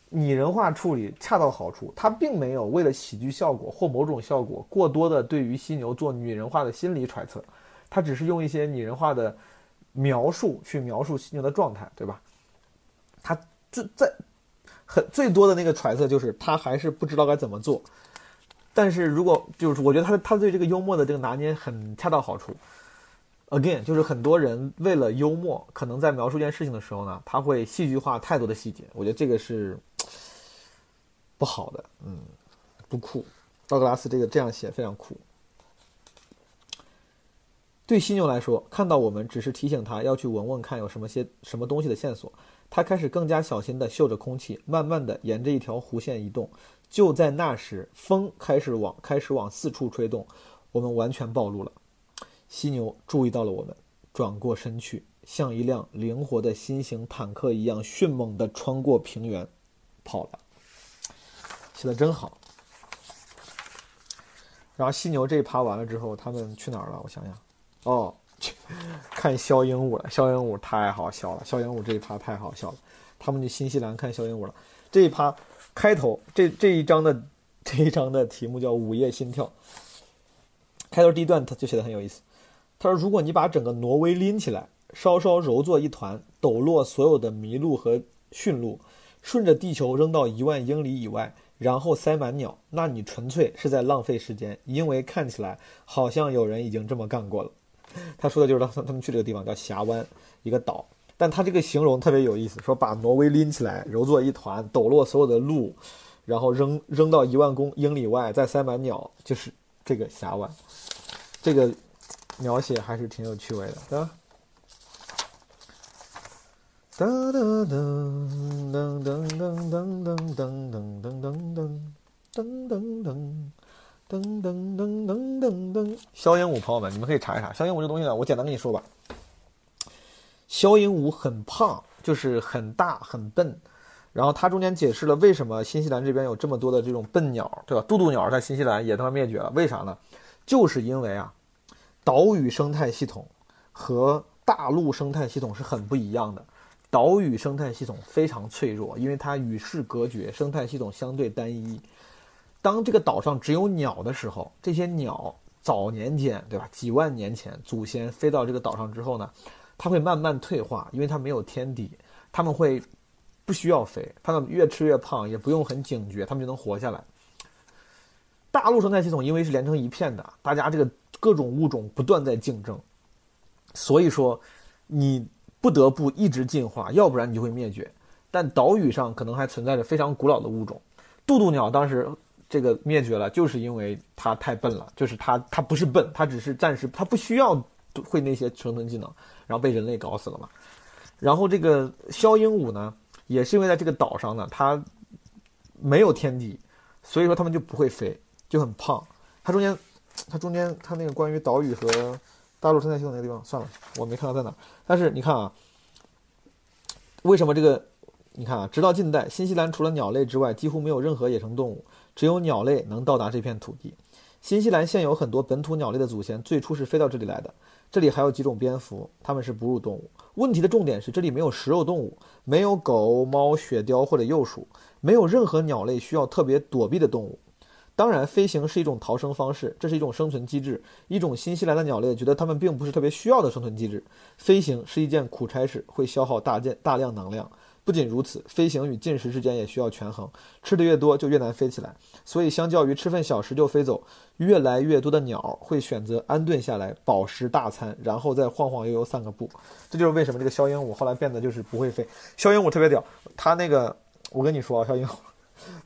拟人化处理恰到好处。他并没有为了喜剧效果或某种效果，过多的对于犀牛做拟人化的心理揣测。他只是用一些拟人化的。描述去描述犀牛的状态，对吧？他就在很最多的那个揣测就是他还是不知道该怎么做。但是如果就是我觉得他他对这个幽默的这个拿捏很恰到好处。Again，就是很多人为了幽默，可能在描述一件事情的时候呢，他会戏剧化太多的细节。我觉得这个是不好的，嗯，不酷。道格拉斯这个这样写非常酷。对犀牛来说，看到我们只是提醒他要去闻闻看有什么些什么东西的线索。他开始更加小心地嗅着空气，慢慢地沿着一条弧线移动。就在那时，风开始往开始往四处吹动，我们完全暴露了。犀牛注意到了我们，转过身去，像一辆灵活的新型坦克一样迅猛地穿过平原，跑了。写的真好。然后犀牛这一趴完了之后，他们去哪儿了？我想想。哦，看肖鹦鹉了，肖鹦鹉太好笑了，肖鹦鹉这一趴太好笑了。他们去新西兰看肖鹦鹉了。这一趴开头这这一章的 这一章的题目叫《午夜心跳》。开头第一段他就写的很有意思。他说：“如果你把整个挪威拎起来，稍稍揉作一团，抖落所有的麋鹿和驯鹿，顺着地球扔到一万英里以外，然后塞满鸟，那你纯粹是在浪费时间，因为看起来好像有人已经这么干过了。” 他说的就是他他们去这个地方叫峡湾，一个岛。但他这个形容特别有意思，说把挪威拎起来揉作一团，抖落所有的鹿，然后扔扔到一万公英里外，再塞满鸟，就是这个峡湾。这个描写还是挺有趣味的，对吧？哒哒噔噔噔噔噔噔噔噔噔噔噔噔。噔噔噔噔噔噔，肖鹦鹉朋友们，你们可以查一查肖鹦鹉这东西呢。我简单跟你说吧，肖鹦鹉很胖，就是很大很笨。然后它中间解释了为什么新西兰这边有这么多的这种笨鸟，对吧？渡渡鸟在新西兰也他妈灭绝了，为啥呢？就是因为啊，岛屿生态系统和大陆生态系统是很不一样的。岛屿生态系统非常脆弱，因为它与世隔绝，生态系统相对单一。当这个岛上只有鸟的时候，这些鸟早年间，对吧？几万年前祖先飞到这个岛上之后呢，它会慢慢退化，因为它没有天敌，它们会不需要飞，它们越吃越胖，也不用很警觉，它们就能活下来。大陆生态系统因为是连成一片的，大家这个各种物种不断在竞争，所以说你不得不一直进化，要不然你就会灭绝。但岛屿上可能还存在着非常古老的物种，渡渡鸟当时。这个灭绝了，就是因为它太笨了。就是它，它不是笨，它只是暂时，它不需要会那些生存技能，然后被人类搞死了嘛。然后这个肖鹦鹉呢，也是因为在这个岛上呢，它没有天敌，所以说它们就不会飞，就很胖。它中间，它中间，它那个关于岛屿和大陆生态系统那个地方，算了，我没看到在哪。但是你看啊，为什么这个？你看啊，直到近代，新西兰除了鸟类之外，几乎没有任何野生动物。只有鸟类能到达这片土地。新西兰现有很多本土鸟类的祖先最初是飞到这里来的。这里还有几种蝙蝠，它们是哺乳动物。问题的重点是，这里没有食肉动物，没有狗、猫、雪貂或者鼬鼠，没有任何鸟类需要特别躲避的动物。当然，飞行是一种逃生方式，这是一种生存机制，一种新西兰的鸟类觉得它们并不是特别需要的生存机制。飞行是一件苦差事，会消耗大件大量能量。不仅如此，飞行与进食之间也需要权衡，吃的越多就越难飞起来。所以，相较于吃份小食就飞走，越来越多的鸟会选择安顿下来，饱食大餐，然后再晃晃悠悠散个步。这就是为什么这个肖鹦鹉后来变得就是不会飞。肖鹦鹉特别屌，它那个我跟你说啊，肖鹦鹉，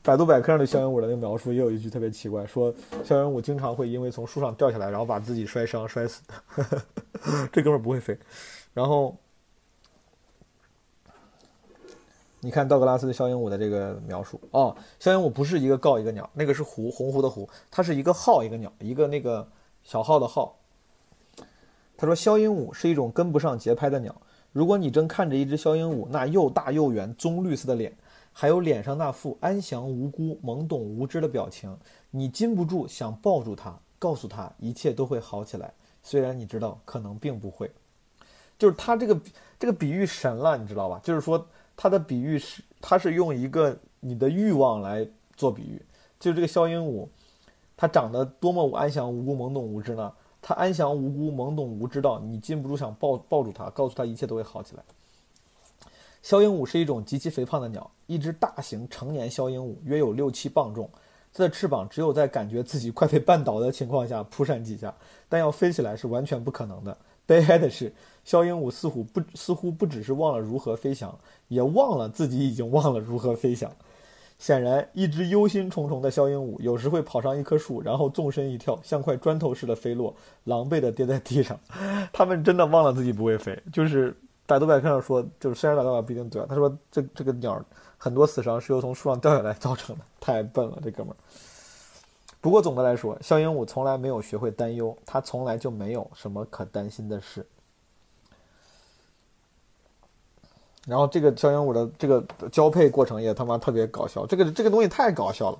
百度百科上对肖鹦鹉的那个描述也有一句特别奇怪，说肖鹦鹉经常会因为从树上掉下来，然后把自己摔伤摔死。这哥们儿不会飞，然后。你看道格拉斯对肖鹦鹉的这个描述哦，肖鹦鹉不是一个告一个鸟，那个是湖洪湖的湖，它是一个号一个鸟，一个那个小号的号。他说肖鹦鹉是一种跟不上节拍的鸟。如果你正看着一只肖鹦鹉那又大又圆棕绿色的脸，还有脸上那副安详无辜、懵懂无知的表情，你禁不住想抱住它，告诉它一切都会好起来。虽然你知道可能并不会。就是他这个这个比喻神了，你知道吧？就是说它的比喻是它是用一个你的欲望来做比喻。就这个肖鹦鹉，它长得多么安详无辜、懵懂无知呢？它安详无辜、懵懂无知到你禁不住想抱抱住它，告诉它一切都会好起来。肖鹦鹉是一种极其肥胖的鸟，一只大型成年肖鹦鹉约有六七磅重，它的翅膀只有在感觉自己快被绊倒的情况下扑闪几下，但要飞起来是完全不可能的。悲哀的是。肖鹦鹉似乎不似乎不只是忘了如何飞翔，也忘了自己已经忘了如何飞翔。显然，一只忧心忡忡的肖鹦鹉有时会跑上一棵树，然后纵身一跳，像块砖头似的飞落，狼狈地跌在地上。他们真的忘了自己不会飞。就是百度百科上说，就是虽然百度不一定对，他说这这个鸟很多死伤是由从树上掉下来造成的，太笨了这哥们儿。不过总的来说，肖鹦鹉从来没有学会担忧，它从来就没有什么可担心的事。然后这个肖鹦鹉的这个交配过程也他妈特别搞笑，这个这个东西太搞笑了，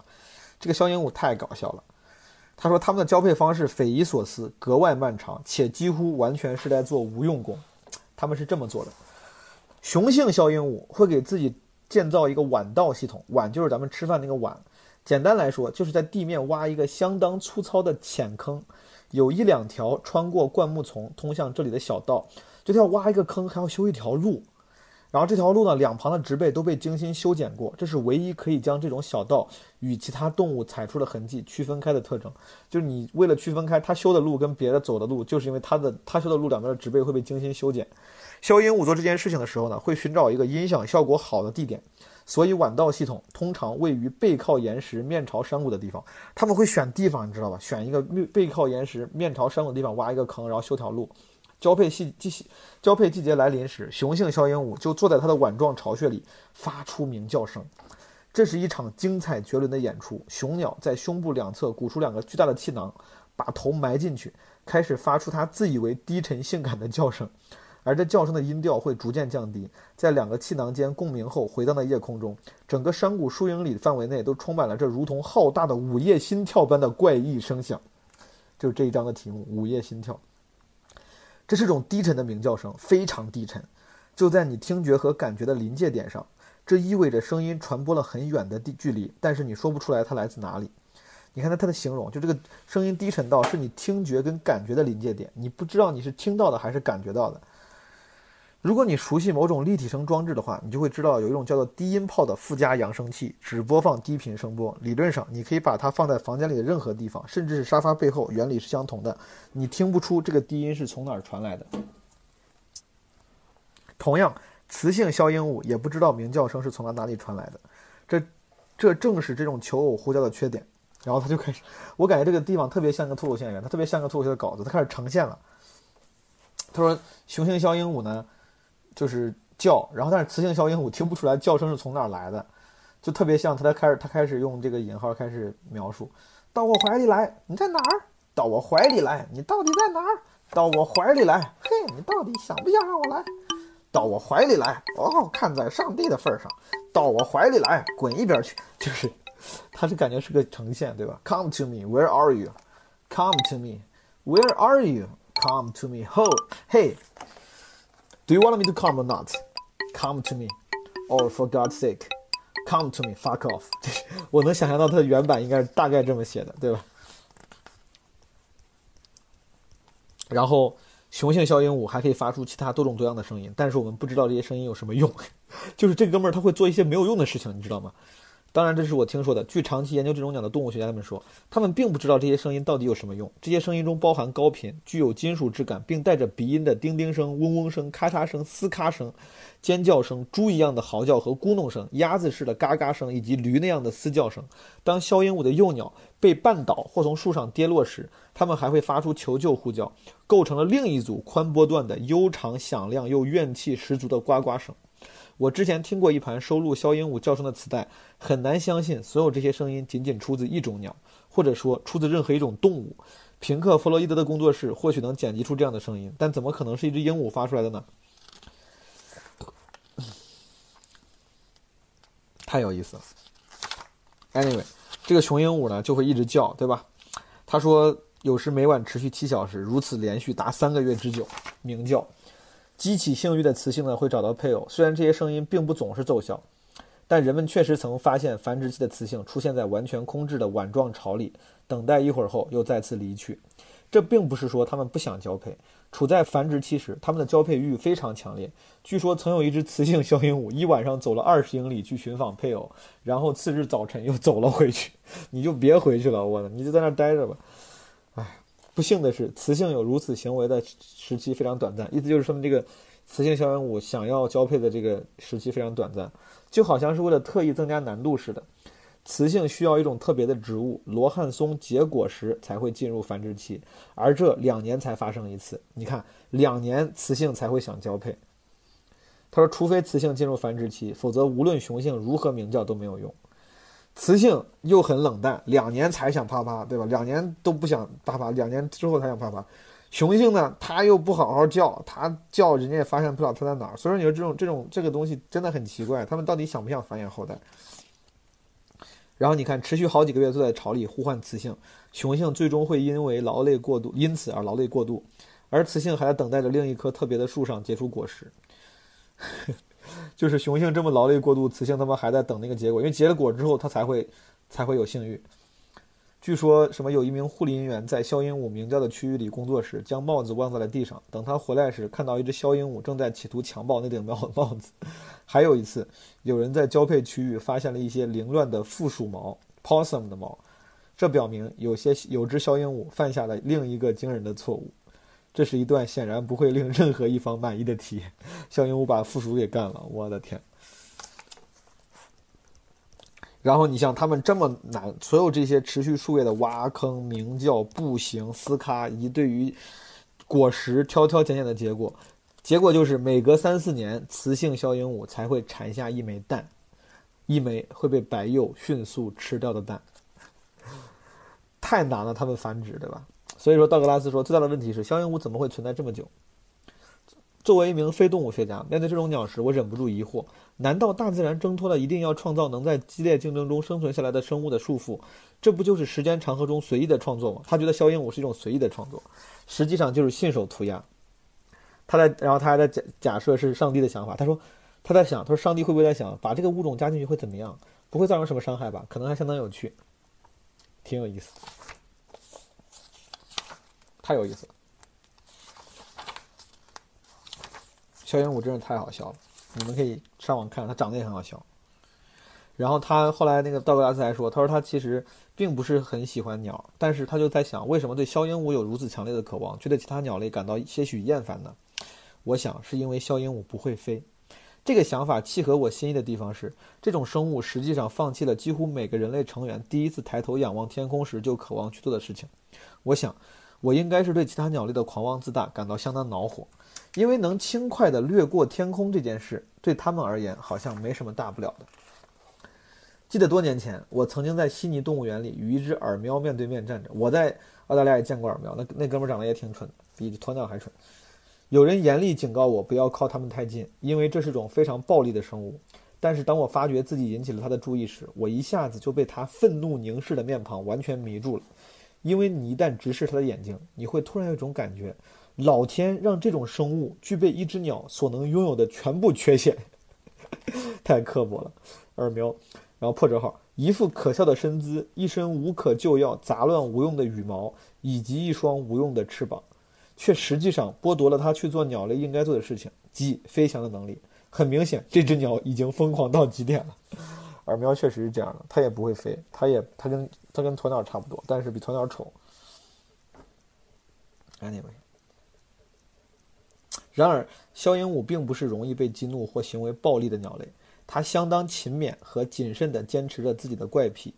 这个肖鹦鹉太搞笑了。他说他们的交配方式匪夷所思，格外漫长，且几乎完全是在做无用功。他们是这么做的：雄性肖鹦鹉会给自己建造一个碗道系统，碗就是咱们吃饭那个碗。简单来说，就是在地面挖一个相当粗糙的浅坑，有一两条穿过灌木丛通向这里的小道。就要挖一个坑，还要修一条路。然后这条路呢，两旁的植被都被精心修剪过，这是唯一可以将这种小道与其他动物踩出的痕迹区分开的特征。就是你为了区分开它修的路跟别的走的路，就是因为它的它修的路两边的植被会被精心修剪。肖鹦鹉做这件事情的时候呢，会寻找一个音响效果好的地点，所以晚道系统通常位于背靠岩石、面朝山谷的地方。他们会选地方，你知道吧？选一个背靠岩石、面朝山谷的地方挖一个坑，然后修条路。交配季季交配季节来临时，雄性肖鹦鹉就坐在它的碗状巢穴里，发出鸣叫声。这是一场精彩绝伦的演出。雄鸟在胸部两侧鼓出两个巨大的气囊，把头埋进去，开始发出它自以为低沉性感的叫声。而这叫声的音调会逐渐降低，在两个气囊间共鸣后回荡在夜空中。整个山谷数英里范围内都充满了这如同浩大的午夜心跳般的怪异声响。就这一章的题目：午夜心跳。这是种低沉的鸣叫声，非常低沉，就在你听觉和感觉的临界点上。这意味着声音传播了很远的地距离，但是你说不出来它来自哪里。你看它它的形容，就这个声音低沉到是你听觉跟感觉的临界点，你不知道你是听到的还是感觉到的。如果你熟悉某种立体声装置的话，你就会知道有一种叫做低音炮的附加扬声器，只播放低频声波。理论上，你可以把它放在房间里的任何地方，甚至是沙发背后，原理是相同的。你听不出这个低音是从哪儿传来的。同样，雌性肖鹦鹉也不知道鸣叫声是从哪里传来的。这，这正是这种求偶呼叫的缺点。然后他就开始，我感觉这个地方特别像个脱口秀演员，他特别像个脱口秀的稿子，他开始呈现了。他说，雄性肖鹦鹉呢？就是叫，然后但是雌性小鹦鹉听不出来叫声是从哪儿来的，就特别像他。他开始他开始用这个引号开始描述，到我怀里来，你在哪儿？到我怀里来，你到底在哪儿？到我怀里来，嘿，你到底想不想让我来？到我怀里来，哦，看在上帝的份上，到我怀里来，滚一边去。就是，他是感觉是个呈现，对吧？Come to me, where are you? Come to me, where are you? Come to me, ho, hey. Do you want me to come or not? Come to me, or for God's sake, come to me. Fuck off. 我能想象到它的原版应该是大概这么写的，对吧？然后雄性小鹦鹉还可以发出其他多种多样的声音，但是我们不知道这些声音有什么用。就是这哥们儿他会做一些没有用的事情，你知道吗？当然，这是我听说的。据长期研究这种鸟的动物学家们说，他们并不知道这些声音到底有什么用。这些声音中包含高频、具有金属质感并带着鼻音的叮叮声、嗡嗡声、咔嚓声、嘶咔声、尖叫声、猪一样的嚎叫和咕哝声、鸭子似的嘎嘎声以及驴那样的嘶叫声。当肖鹦鹉的幼鸟被绊倒或从树上跌落时，它们还会发出求救呼叫，构成了另一组宽波段的悠长、响亮又怨气十足的呱呱声。我之前听过一盘收录肖鹦鹉叫声的磁带，很难相信所有这些声音仅仅出自一种鸟，或者说出自任何一种动物。平克·弗洛伊德的工作室或许能剪辑出这样的声音，但怎么可能是一只鹦鹉发出来的呢？太有意思了。Anyway，这个雄鹦鹉呢就会一直叫，对吧？他说有时每晚持续七小时，如此连续达三个月之久，鸣叫，激起性欲的雌性呢会找到配偶。虽然这些声音并不总是奏效，但人们确实曾发现繁殖期的雌性出现在完全空置的碗状巢里。等待一会儿后又再次离去，这并不是说他们不想交配。处在繁殖期时，他们的交配欲非常强烈。据说曾有一只雌性小鹦鹉一晚上走了二十英里去寻访配偶，然后次日早晨又走了回去。你就别回去了，我，你就在那待着吧。哎，不幸的是，雌性有如此行为的时期非常短暂。意思就是说明这个雌性小鹦鹉想要交配的这个时期非常短暂，就好像是为了特意增加难度似的。雌性需要一种特别的植物——罗汉松结果时才会进入繁殖期，而这两年才发生一次。你看，两年雌性才会想交配。他说，除非雌性进入繁殖期，否则无论雄性如何鸣叫都没有用。雌性又很冷淡，两年才想啪啪，对吧？两年都不想啪啪，两年之后才想啪啪。雄性呢，他又不好好叫，他叫人家也发现不了他在哪儿。所以说，你说这种这种这个东西真的很奇怪，他们到底想不想繁衍后代？然后你看，持续好几个月坐在巢里呼唤雌性，雄性最终会因为劳累过度，因此而劳累过度，而雌性还在等待着另一棵特别的树上结出果实。就是雄性这么劳累过度，雌性他妈还在等那个结果，因为结了果之后，它才会才会有性欲。据说什么有一名护理人员在肖鹦鹉鸣叫的区域里工作时，将帽子忘在了地上。等他回来时，看到一只肖鹦鹉正在企图强暴那顶帽帽子。还有一次，有人在交配区域发现了一些凌乱的附属毛 （possum 的毛），这表明有些有只肖鹦鹉犯下了另一个惊人的错误。这是一段显然不会令任何一方满意的体验。肖鹦鹉把附属给干了，我的天！然后你像他们这么难，所有这些持续数月的挖坑、鸣叫、步行、撕咔，以及对于果实挑挑拣拣的结果，结果就是每隔三四年，雌性小鹦鹉才会产下一枚蛋，一枚会被白鼬迅速吃掉的蛋。太难了，它们繁殖，对吧？所以说，道格拉斯说，最大的问题是小鹦鹉怎么会存在这么久？作为一名非动物学家，面对这种鸟时，我忍不住疑惑。难道大自然挣脱了一定要创造能在激烈竞争中生存下来的生物的束缚？这不就是时间长河中随意的创作吗？他觉得小鹦鹉是一种随意的创作，实际上就是信手涂鸦。他在，然后他还在假假设是上帝的想法。他说，他在想，他说上帝会不会在想，把这个物种加进去会怎么样？不会造成什么伤害吧？可能还相当有趣，挺有意思，太有意思了。小鹦鹉真是太好笑了。你们可以上网看，它长得也很好笑。然后他后来那个道格拉斯还说，他说他其实并不是很喜欢鸟，但是他就在想，为什么对枭鹦鹉有如此强烈的渴望，却对其他鸟类感到些许厌烦呢？我想是因为枭鹦鹉不会飞。这个想法契合我心意的地方是，这种生物实际上放弃了几乎每个人类成员第一次抬头仰望天空时就渴望去做的事情。我想，我应该是对其他鸟类的狂妄自大感到相当恼火。因为能轻快地掠过天空这件事，对他们而言好像没什么大不了的。记得多年前，我曾经在悉尼动物园里与一只耳喵面对面站着。我在澳大利亚也见过耳喵，那那哥们长得也挺蠢，比鸵鸟还蠢。有人严厉警告我不要靠它们太近，因为这是种非常暴力的生物。但是当我发觉自己引起了他的注意时，我一下子就被他愤怒凝视的面庞完全迷住了。因为你一旦直视他的眼睛，你会突然有一种感觉。老天让这种生物具备一只鸟所能拥有的全部缺陷，太刻薄了。耳苗，然后破折号，一副可笑的身姿，一身无可救药、杂乱无用的羽毛，以及一双无用的翅膀，却实际上剥夺了它去做鸟类应该做的事情，即飞翔的能力。很明显，这只鸟已经疯狂到极点了。耳苗确实是这样的，它也不会飞，它也它跟它跟鸵鸟差不多，但是比鸵鸟丑。Anyway。然而，枭鹦鹉并不是容易被激怒或行为暴力的鸟类，它相当勤勉和谨慎地坚持着自己的怪癖。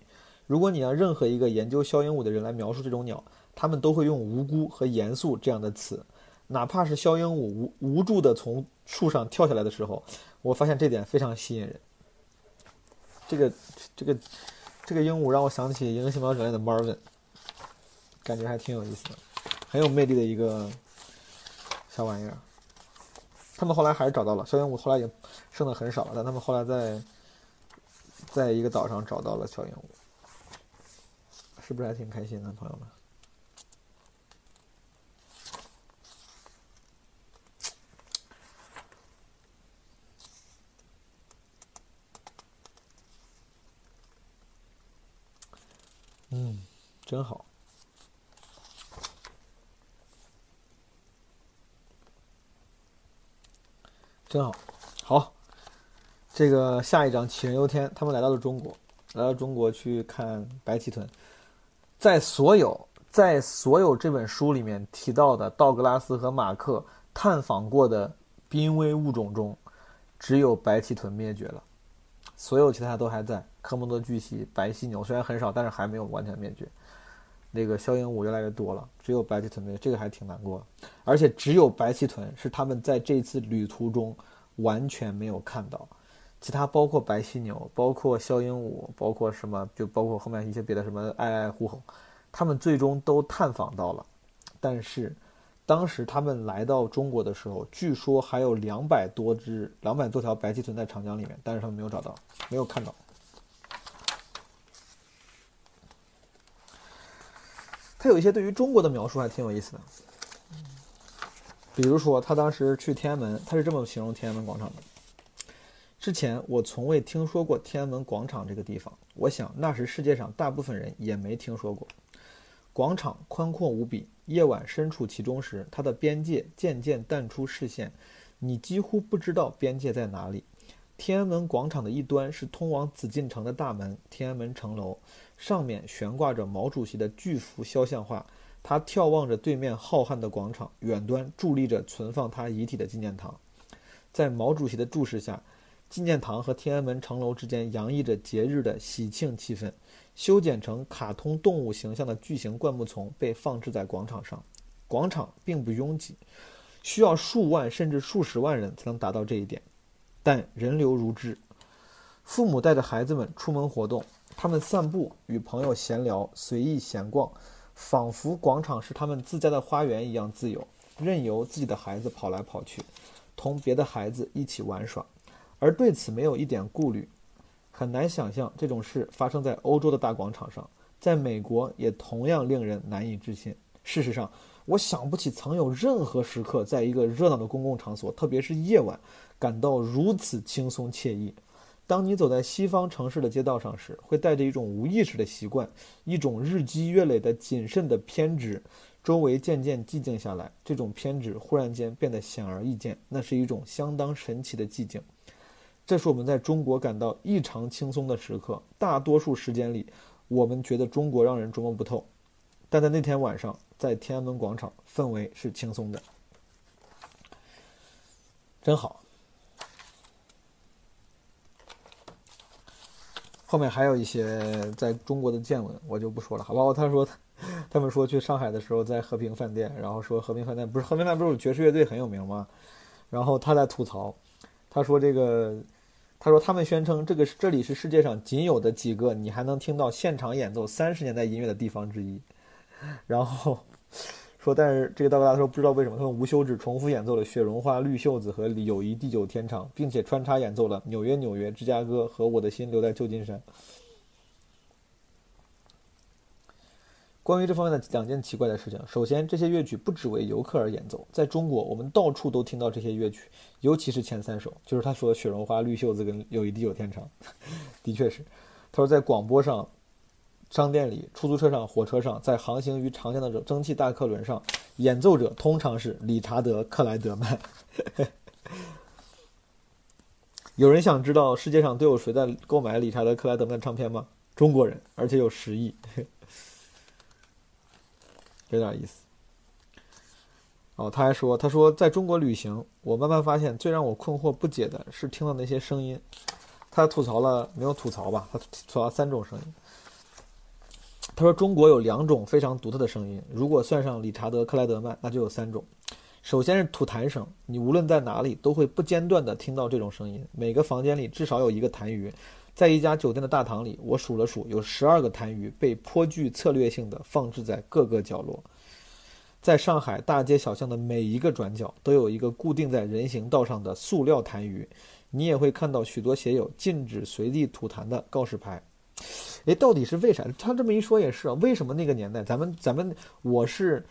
如果你让任何一个研究枭鹦鹉的人来描述这种鸟，他们都会用“无辜”和“严肃”这样的词。哪怕是肖鹦鹉无无助的从树上跳下来的时候，我发现这点非常吸引人。这个这个这个鹦鹉让我想起《银河系漫游指南》的 Marvin，感觉还挺有意思的，很有魅力的一个小玩意儿。他们后来还是找到了小鹦鹉，后来也剩的很少了，但他们后来在在一个岛上找到了小鹦鹉，是不是还挺开心的，朋友们？嗯，真好，真好，好。这个下一章杞人忧天，他们来到了中国，来到中国去看白鳍豚。在所有在所有这本书里面提到的道格拉斯和马克探访过的濒危物种中，只有白鳍豚灭绝了，所有其他都还在。科莫多巨蜥、白犀牛虽然很少，但是还没有完全灭绝。那个肖鹦鹉越来越多了，只有白鳍豚没，这个还挺难过。而且只有白鳍豚是他们在这次旅途中完全没有看到，其他包括白犀牛、包括肖鹦鹉、包括什么，就包括后面一些别的什么爱爱狐猴，他们最终都探访到了，但是。当时他们来到中国的时候，据说还有两百多只、两百多条白鳍豚在长江里面，但是他们没有找到，没有看到。他有一些对于中国的描述还挺有意思的，比如说他当时去天安门，他是这么形容天安门广场的：之前我从未听说过天安门广场这个地方，我想那时世界上大部分人也没听说过。广场宽阔无比。夜晚身处其中时，它的边界渐渐淡出视线，你几乎不知道边界在哪里。天安门广场的一端是通往紫禁城的大门——天安门城楼，上面悬挂着毛主席的巨幅肖像画。他眺望着对面浩瀚的广场，远端伫立着存放他遗体的纪念堂。在毛主席的注视下，纪念堂和天安门城楼之间洋溢着节日的喜庆气氛。修剪成卡通动物形象的巨型灌木丛被放置在广场上。广场并不拥挤，需要数万甚至数十万人才能达到这一点，但人流如织。父母带着孩子们出门活动，他们散步，与朋友闲聊，随意闲逛，仿佛广场是他们自家的花园一样自由，任由自己的孩子跑来跑去，同别的孩子一起玩耍，而对此没有一点顾虑。很难想象这种事发生在欧洲的大广场上，在美国也同样令人难以置信。事实上，我想不起曾有任何时刻，在一个热闹的公共场所，特别是夜晚，感到如此轻松惬意。当你走在西方城市的街道上时，会带着一种无意识的习惯，一种日积月累的谨慎的偏执。周围渐渐寂静下来，这种偏执忽然间变得显而易见，那是一种相当神奇的寂静。这是我们在中国感到异常轻松的时刻。大多数时间里，我们觉得中国让人琢磨不透，但在那天晚上，在天安门广场，氛围是轻松的，真好。后面还有一些在中国的见闻，我就不说了，好吧？他说，他们说去上海的时候，在和平饭店，然后说和平饭店不是和平饭店不是爵士乐队很有名吗？然后他在吐槽，他说这个。他说：“他们宣称这个是这里是世界上仅有的几个你还能听到现场演奏三十年代音乐的地方之一。”然后说：“但是这个道格拉斯说不知道为什么他们无休止重复演奏了《雪绒花》《绿袖子》和《友谊地久天长》，并且穿插演奏了《纽约纽约》《芝加哥》和《我的心留在旧金山》。”关于这方面的两件奇怪的事情，首先，这些乐曲不只为游客而演奏，在中国，我们到处都听到这些乐曲，尤其是前三首，就是他说《雪绒花》《绿袖子》跟《友谊地久天长》，的确是。他说，在广播上、商店里、出租车上、火车上，在航行于长江的蒸汽大客轮上，演奏者通常是理查德·克莱德曼。有人想知道世界上都有谁在购买理查德·克莱德曼唱片吗？中国人，而且有十亿。有点意思。哦，他还说：“他说，在中国旅行，我慢慢发现，最让我困惑不解的是听到那些声音。他吐槽了，没有吐槽吧？他吐槽三种声音。他说，中国有两种非常独特的声音，如果算上理查德·克莱德曼，那就有三种。首先是吐痰声，你无论在哪里都会不间断地听到这种声音。每个房间里至少有一个痰盂。在一家酒店的大堂里，我数了数，有十二个痰盂被颇具策略性地放置在各个角落。在上海大街小巷的每一个转角，都有一个固定在人行道上的塑料痰盂。你也会看到许多写有“禁止随地吐痰”的告示牌。诶，到底是为啥？他这么一说也是啊，为什么那个年代，咱们咱们我是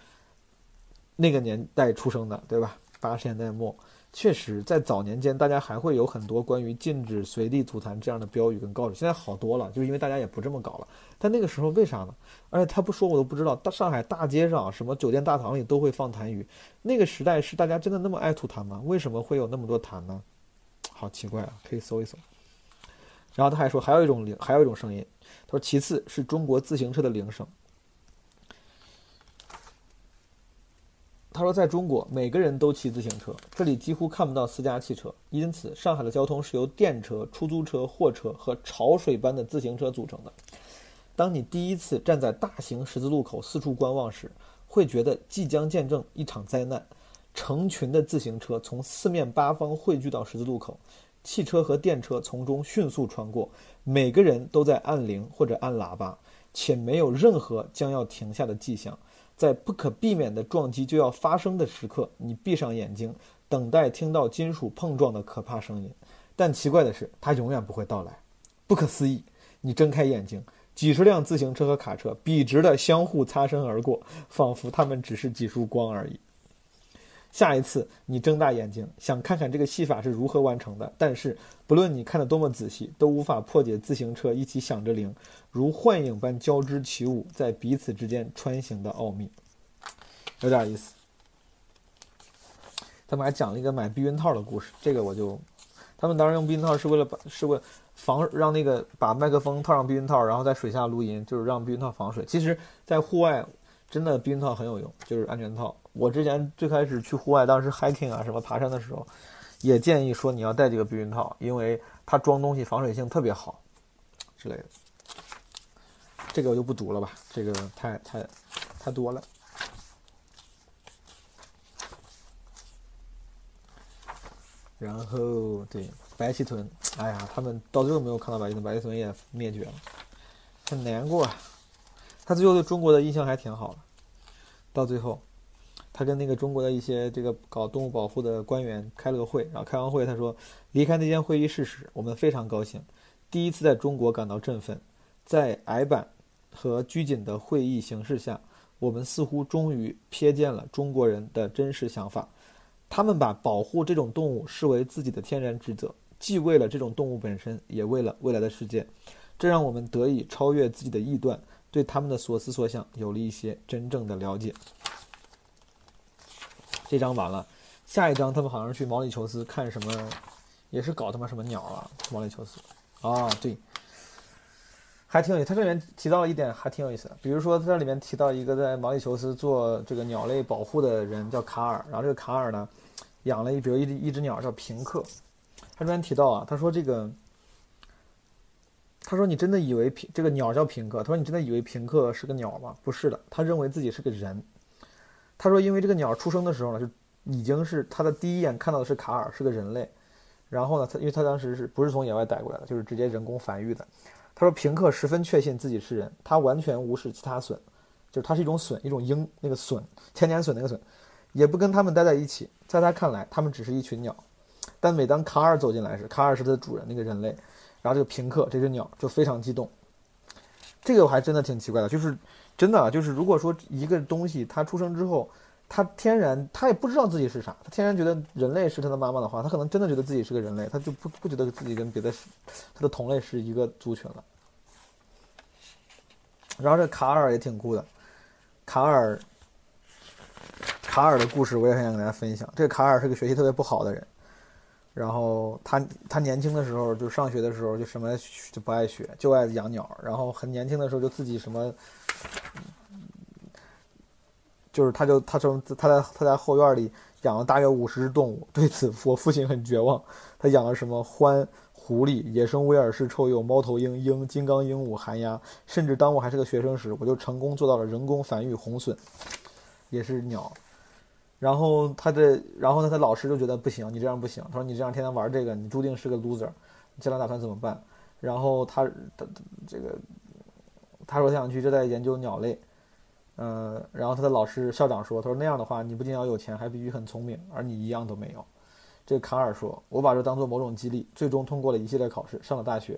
那个年代出生的，对吧？八十年代末。确实，在早年间，大家还会有很多关于禁止随地吐痰这样的标语跟告示。现在好多了，就是因为大家也不这么搞了。但那个时候为啥呢？而且他不说我都不知道。大上海大街上，什么酒店大堂里都会放痰盂。那个时代是大家真的那么爱吐痰吗？为什么会有那么多痰呢？好奇怪啊！可以搜一搜。然后他还说，还有一种，还有一种声音。说，其次是中国自行车的铃声。他说，在中国，每个人都骑自行车，这里几乎看不到私家汽车，因此上海的交通是由电车、出租车、货车和潮水般的自行车组成的。当你第一次站在大型十字路口四处观望时，会觉得即将见证一场灾难。成群的自行车从四面八方汇聚到十字路口，汽车和电车从中迅速穿过，每个人都在按铃或者按喇叭，且没有任何将要停下的迹象。在不可避免的撞击就要发生的时刻，你闭上眼睛，等待听到金属碰撞的可怕声音。但奇怪的是，它永远不会到来。不可思议！你睁开眼睛，几十辆自行车和卡车笔直地相互擦身而过，仿佛它们只是几束光而已。下一次，你睁大眼睛，想看看这个戏法是如何完成的，但是不论你看得多么仔细，都无法破解自行车一起响着铃，如幻影般交织起舞，在彼此之间穿行的奥秘，有点意思。他们还讲了一个买避孕套的故事，这个我就，他们当时用避孕套是为了把是为防让那个把麦克风套上避孕套，然后在水下录音，就是让避孕套防水。其实，在户外。真的避孕套很有用，就是安全套。我之前最开始去户外，当时 hiking 啊什么爬山的时候，也建议说你要带这个避孕套，因为它装东西防水性特别好，之类的。这个我就不读了吧，这个太太太多了。然后对白鳍豚，哎呀，他们到最后没有看到白鳍豚，白鳍豚也灭绝了，很难过啊。他最后对中国的印象还挺好的，到最后，他跟那个中国的一些这个搞动物保护的官员开了个会，然后开完会他说，离开那间会议室时，我们非常高兴，第一次在中国感到振奋，在矮板和拘谨的会议形式下，我们似乎终于瞥见了中国人的真实想法，他们把保护这种动物视为自己的天然职责，既为了这种动物本身，也为了未来的世界，这让我们得以超越自己的臆断。对他们的所思所想有了一些真正的了解。这张完了，下一张他们好像去毛里求斯看什么，也是搞他妈什么鸟啊？毛里求斯啊，对，还挺有意思。他这里面提到了一点，还挺有意思的。比如说，他这里面提到一个在毛里求斯做这个鸟类保护的人叫卡尔，然后这个卡尔呢，养了一比如一只一只鸟叫平克。他这边提到啊，他说这个。他说：“你真的以为平这个鸟叫平克？”他说：“你真的以为平克是个鸟吗？不是的，他认为自己是个人。”他说：“因为这个鸟出生的时候呢，就已经是他的第一眼看到的是卡尔，是个人类。然后呢，他因为他当时是不是从野外逮过来的，就是直接人工繁育的。他说平克十分确信自己是人，他完全无视其他隼，就是它是一种隼，一种鹰，那个隼，千年隼那个隼，也不跟他们待在一起。在他看来，他们只是一群鸟。但每当卡尔走进来时，卡尔是他的主人，那个人类。”然后这个平克这只鸟就非常激动，这个我还真的挺奇怪的，就是真的就是如果说一个东西它出生之后，它天然它也不知道自己是啥，它天然觉得人类是它的妈妈的话，它可能真的觉得自己是个人类，它就不不觉得自己跟别的它的同类是一个族群了。然后这卡尔也挺酷的，卡尔卡尔的故事我也很想跟大家分享。这个卡尔是个学习特别不好的人。然后他他年轻的时候就上学的时候就什么就不爱学，就爱养鸟。然后很年轻的时候就自己什么，就是他就他从他在他在后院里养了大约五十只动物。对此我父亲很绝望。他养了什么獾、狐狸、野生威尔士臭鼬、猫头鹰、鹰、金刚鹦鹉、寒鸦，甚至当我还是个学生时，我就成功做到了人工繁育红隼，也是鸟。然后他的，然后呢，他老师就觉得不行，你这样不行。他说你这样天天玩这个，你注定是个 loser，将来打算怎么办？然后他他这个他说他想去热带研究鸟类，呃，然后他的老师校长说，他说那样的话，你不仅要有钱，还必须很聪明，而你一样都没有。这个卡尔说，我把这当做某种激励，最终通过了一系列考试，上了大学。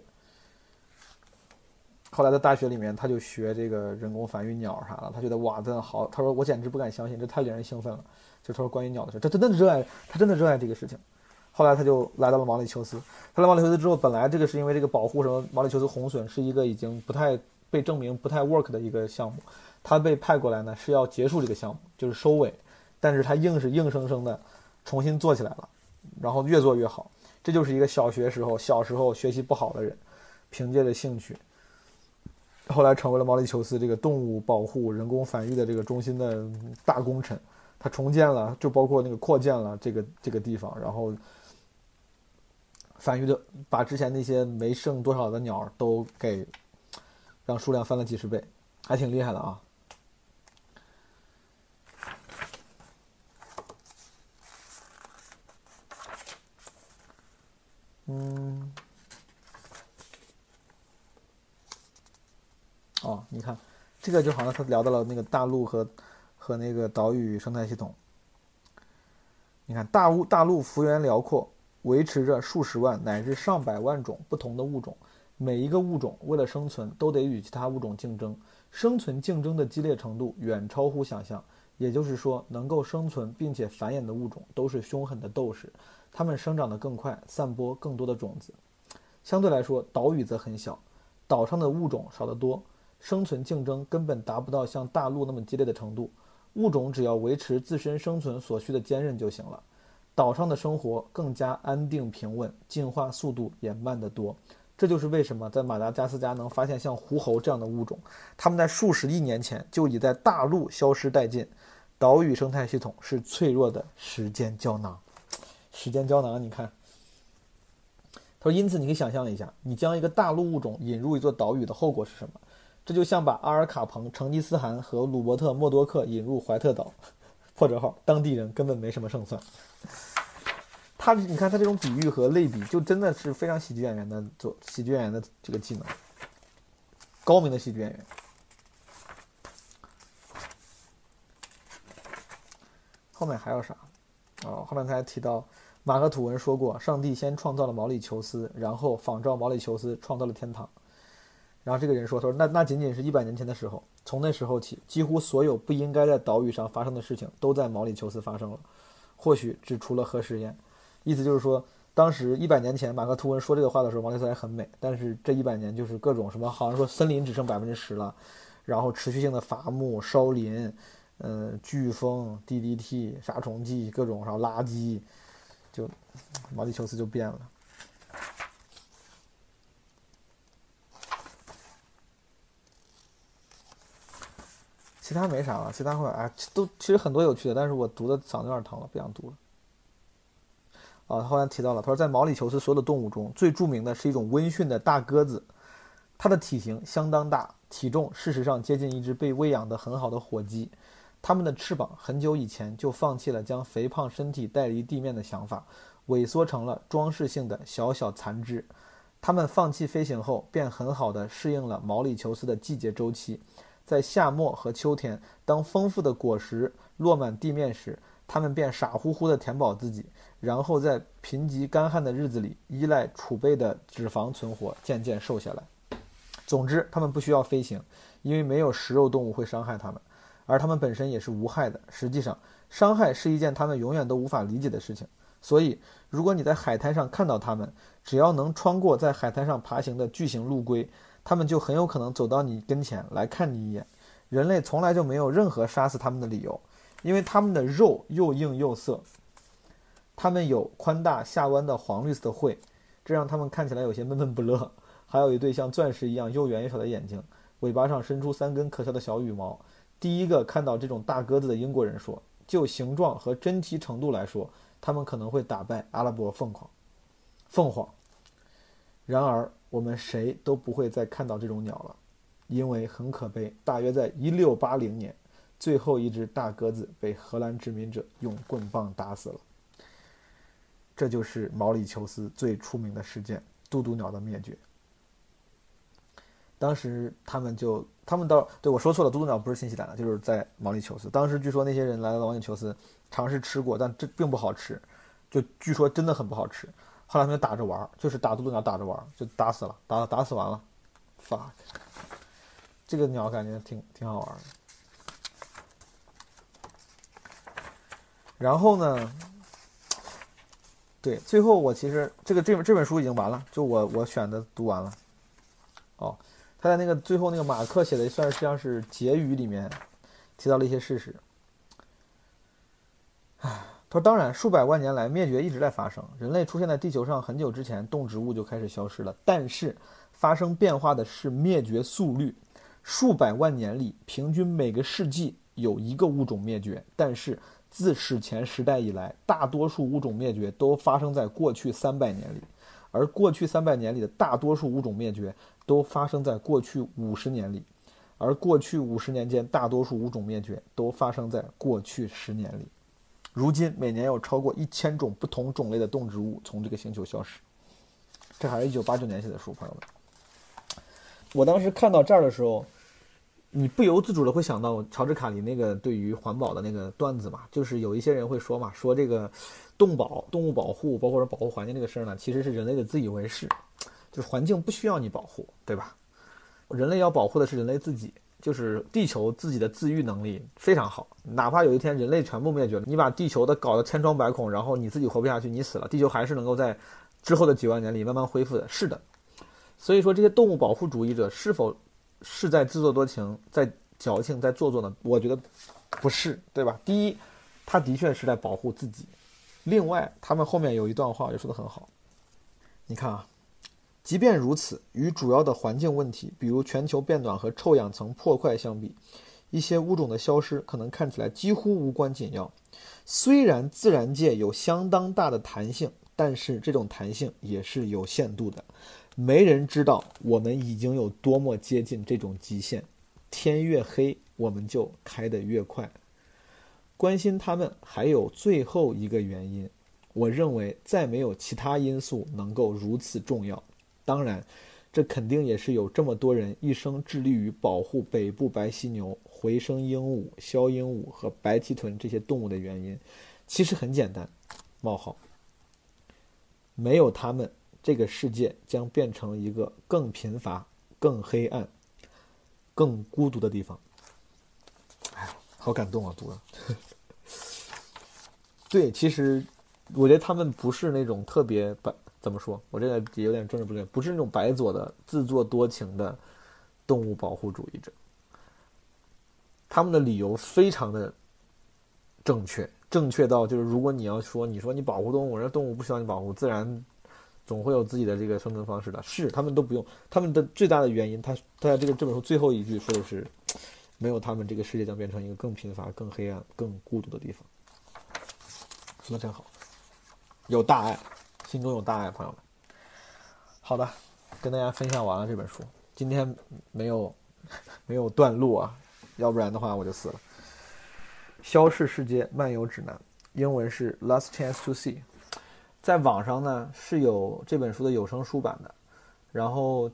后来在大学里面，他就学这个人工繁育鸟啥的，他觉得哇，真的好。他说我简直不敢相信，这太令人兴奋了。就他说关于鸟的事，他真的热爱，他真的热爱这个事情。后来他就来到了毛里求斯。他来毛里求斯之后，本来这个是因为这个保护什么毛里求斯红隼是一个已经不太被证明不太 work 的一个项目，他被派过来呢是要结束这个项目，就是收尾。但是他硬是硬生生的重新做起来了。然后越做越好，这就是一个小学时候小时候学习不好的人，凭借着兴趣，后来成为了毛里求斯这个动物保护、人工繁育的这个中心的大功臣。他重建了，就包括那个扩建了这个这个地方，然后繁育的把之前那些没剩多少的鸟都给让数量翻了几十倍，还挺厉害的啊。嗯，哦，你看，这个就好像他聊到了那个大陆和和那个岛屿生态系统。你看，大物大陆幅员辽阔，维持着数十万乃至上百万种不同的物种，每一个物种为了生存都得与其他物种竞争，生存竞争的激烈程度远超乎想象。也就是说，能够生存并且繁衍的物种都是凶狠的斗士。它们生长得更快，散播更多的种子。相对来说，岛屿则很小，岛上的物种少得多，生存竞争根本达不到像大陆那么激烈的程度。物种只要维持自身生存所需的坚韧就行了。岛上的生活更加安定平稳，进化速度也慢得多。这就是为什么在马达加斯加能发现像狐猴这样的物种，它们在数十亿年前就已在大陆消失殆尽。岛屿生态系统是脆弱的时间胶囊。时间胶囊，你看，他说，因此你可以想象一下，你将一个大陆物种引入一座岛屿的后果是什么？这就像把阿尔卡彭、成吉思汗和鲁伯特·默多克引入怀特岛，破折号，当地人根本没什么胜算。他，你看他这种比喻和类比，就真的是非常喜剧演员的做喜剧演员的这个技能，高明的喜剧演员。后面还有啥？哦，后面他还提到。马克吐温说过：“上帝先创造了毛里求斯，然后仿照毛里求斯创造了天堂。”然后这个人说：“他说那那仅仅是一百年前的时候，从那时候起，几乎所有不应该在岛屿上发生的事情都在毛里求斯发生了，或许只除了核试验。”意思就是说，当时一百年前马克吐温说这个话的时候，毛里求斯还很美，但是这一百年就是各种什么，好像说森林只剩百分之十了，然后持续性的伐木、烧林，嗯，飓风、DDT、杀虫剂、各种然后垃圾。就毛里求斯就变了，其他没啥了，其他会哎都其实很多有趣的，但是我读的嗓子有点疼了，不想读了。啊，他后来提到了，他说在毛里求斯所有的动物中最著名的是一种温驯的大鸽子，它的体型相当大，体重事实上接近一只被喂养的很好的火鸡。它们的翅膀很久以前就放弃了将肥胖身体带离地面的想法，萎缩成了装饰性的小小残肢。它们放弃飞行后，便很好地适应了毛里求斯的季节周期。在夏末和秋天，当丰富的果实落满地面时，它们便傻乎乎地填饱自己，然后在贫瘠干旱的日子里，依赖储备的脂肪存活，渐渐瘦下来。总之，它们不需要飞行，因为没有食肉动物会伤害它们。而它们本身也是无害的。实际上，伤害是一件它们永远都无法理解的事情。所以，如果你在海滩上看到它们，只要能穿过在海滩上爬行的巨型陆龟，他们就很有可能走到你跟前来看你一眼。人类从来就没有任何杀死他们的理由，因为他们的肉又硬又涩。他们有宽大下弯的黄绿色的喙，这让他们看起来有些闷闷不乐。还有一对像钻石一样又圆又小的眼睛，尾巴上伸出三根可笑的小羽毛。第一个看到这种大鸽子的英国人说：“就形状和真奇程度来说，他们可能会打败阿拉伯凤凰。”凤凰。然而，我们谁都不会再看到这种鸟了，因为很可悲。大约在一六八零年，最后一只大鸽子被荷兰殖民者用棍棒打死了。这就是毛里求斯最出名的事件——渡渡鸟的灭绝。当时他们就，他们到对我说错了，渡渡鸟不是新西兰的，就是在毛里求斯。当时据说那些人来到毛里求斯，尝试吃过，但这并不好吃，就据说真的很不好吃。后来他们打着玩就是打渡渡鸟打着玩就打死了，打打死完了，fuck，这个鸟感觉挺挺好玩的。然后呢？对，最后我其实这个这本这本书已经完了，就我我选的读完了。哦，他在那个最后那个马克写的算是像是结语里面提到了一些事实。唉，说：“当然，数百万年来灭绝一直在发生，人类出现在地球上很久之前，动植物就开始消失了。但是发生变化的是灭绝速率，数百万年里平均每个世纪有一个物种灭绝，但是。”自史前时代以来，大多数物种灭绝都发生在过去三百年里，而过去三百年里的大多数物种灭绝都发生在过去五十年里，而过去五十年间大多数物种灭绝都发生在过去十年里。如今每年有超过一千种不同种类的动植物从这个星球消失。这还是一九八九年写的书，朋友们。我当时看到这儿的时候。你不由自主的会想到乔治卡林那个对于环保的那个段子嘛，就是有一些人会说嘛，说这个动保、动物保护，包括说保护环境这个事儿呢，其实是人类的自以为是，就是环境不需要你保护，对吧？人类要保护的是人类自己，就是地球自己的自愈能力非常好，哪怕有一天人类全部灭绝了，你把地球的搞得千疮百孔，然后你自己活不下去，你死了，地球还是能够在之后的几万年里慢慢恢复的。是的，所以说这些动物保护主义者是否？是在自作多情，在矫情，在做作呢？我觉得不是，对吧？第一，他的确是在保护自己。另外，他们后面有一段话也说得很好。你看啊，即便如此，与主要的环境问题，比如全球变暖和臭氧层破坏相比，一些物种的消失可能看起来几乎无关紧要。虽然自然界有相当大的弹性，但是这种弹性也是有限度的。没人知道我们已经有多么接近这种极限。天越黑，我们就开得越快。关心他们还有最后一个原因，我认为再没有其他因素能够如此重要。当然，这肯定也是有这么多人一生致力于保护北部白犀牛、回声鹦鹉、枭鹦鹉和白鳍豚这些动物的原因。其实很简单：冒号，没有他们。这个世界将变成一个更贫乏、更黑暗、更孤独的地方。哎，好感动啊，读了。对，其实我觉得他们不是那种特别白，怎么说？我这个也有点政治不对，不是那种白左的自作多情的动物保护主义者。他们的理由非常的正确，正确到就是，如果你要说，你说你保护动物，人家动物不需要你保护，自然。总会有自己的这个生存方式的，是他们都不用。他们的最大的原因，他他在这个这本书最后一句说的是，没有他们，这个世界将变成一个更贫乏、更黑暗、更孤独的地方。说的真好，有大爱，心中有大爱，朋友们。好的，跟大家分享完了这本书。今天没有 没有断路啊，要不然的话我就死了。《消逝世界漫游指南》，英文是《Last Chance to See》。在网上呢是有这本书的有声书版的，然后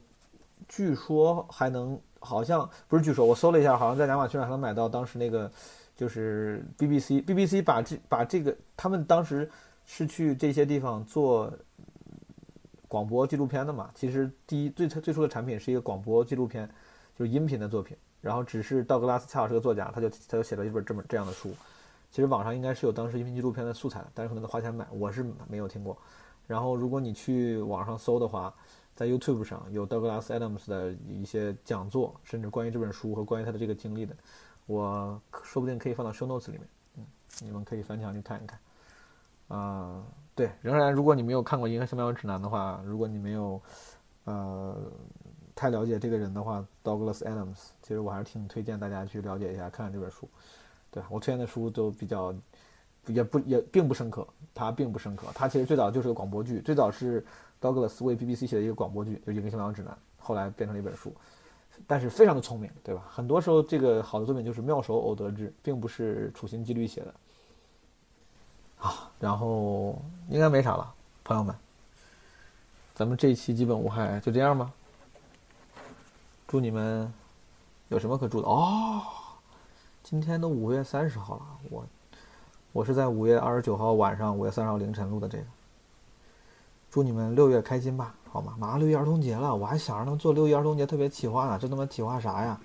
据说还能，好像不是据说，我搜了一下，好像在亚马逊上还能买到。当时那个就是 BBC，BBC 把这把这个，他们当时是去这些地方做广播纪录片的嘛。其实第一最最初的产品是一个广播纪录片，就是音频的作品。然后只是道格拉斯恰好是个作家，他就他就写了一本这么这样的书。其实网上应该是有当时音频纪录片的素材，但是可能得花钱买，我是没有听过。然后如果你去网上搜的话，在 YouTube 上有道格拉斯 Adams 的一些讲座，甚至关于这本书和关于他的这个经历的，我说不定可以放到 Show Notes 里面，嗯，你们可以翻墙去看一看。啊，对，仍然如果你没有看过《银河系漫游指南》的话，如果你没有呃太了解这个人的话，Douglas Adams，其实我还是挺推荐大家去了解一下，看看这本书。对我推荐的书都比较，也不也并不深刻，它并不深刻。它其实最早就是个广播剧，最早是 Douglas 为 BBC 写的一个广播剧，就《一个新闻指南》，后来变成了一本书。但是非常的聪明，对吧？很多时候这个好的作品就是妙手偶得之，并不是处心积虑写的。好，然后应该没啥了，朋友们，咱们这一期基本无害，就这样吧。祝你们有什么可祝的哦？今天都五月三十号了，我我是在五月二十九号晚上，五月三十号凌晨录的这个。祝你们六月开心吧，好吗？马上六一儿童节了，我还想着能做六一儿童节特别企划呢，这他妈企划啥呀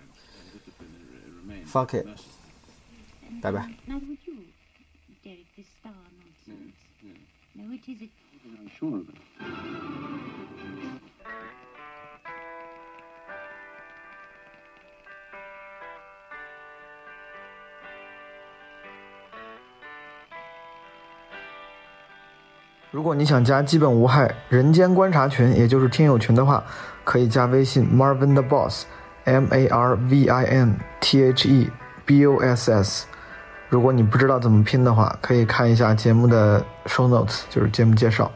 ？Fuck it，拜拜。如果你想加基本无害人间观察群，也就是听友群的话，可以加微信 Marvin the Boss，M A R V I N T H E B O S S。如果你不知道怎么拼的话，可以看一下节目的 show notes，就是节目介绍。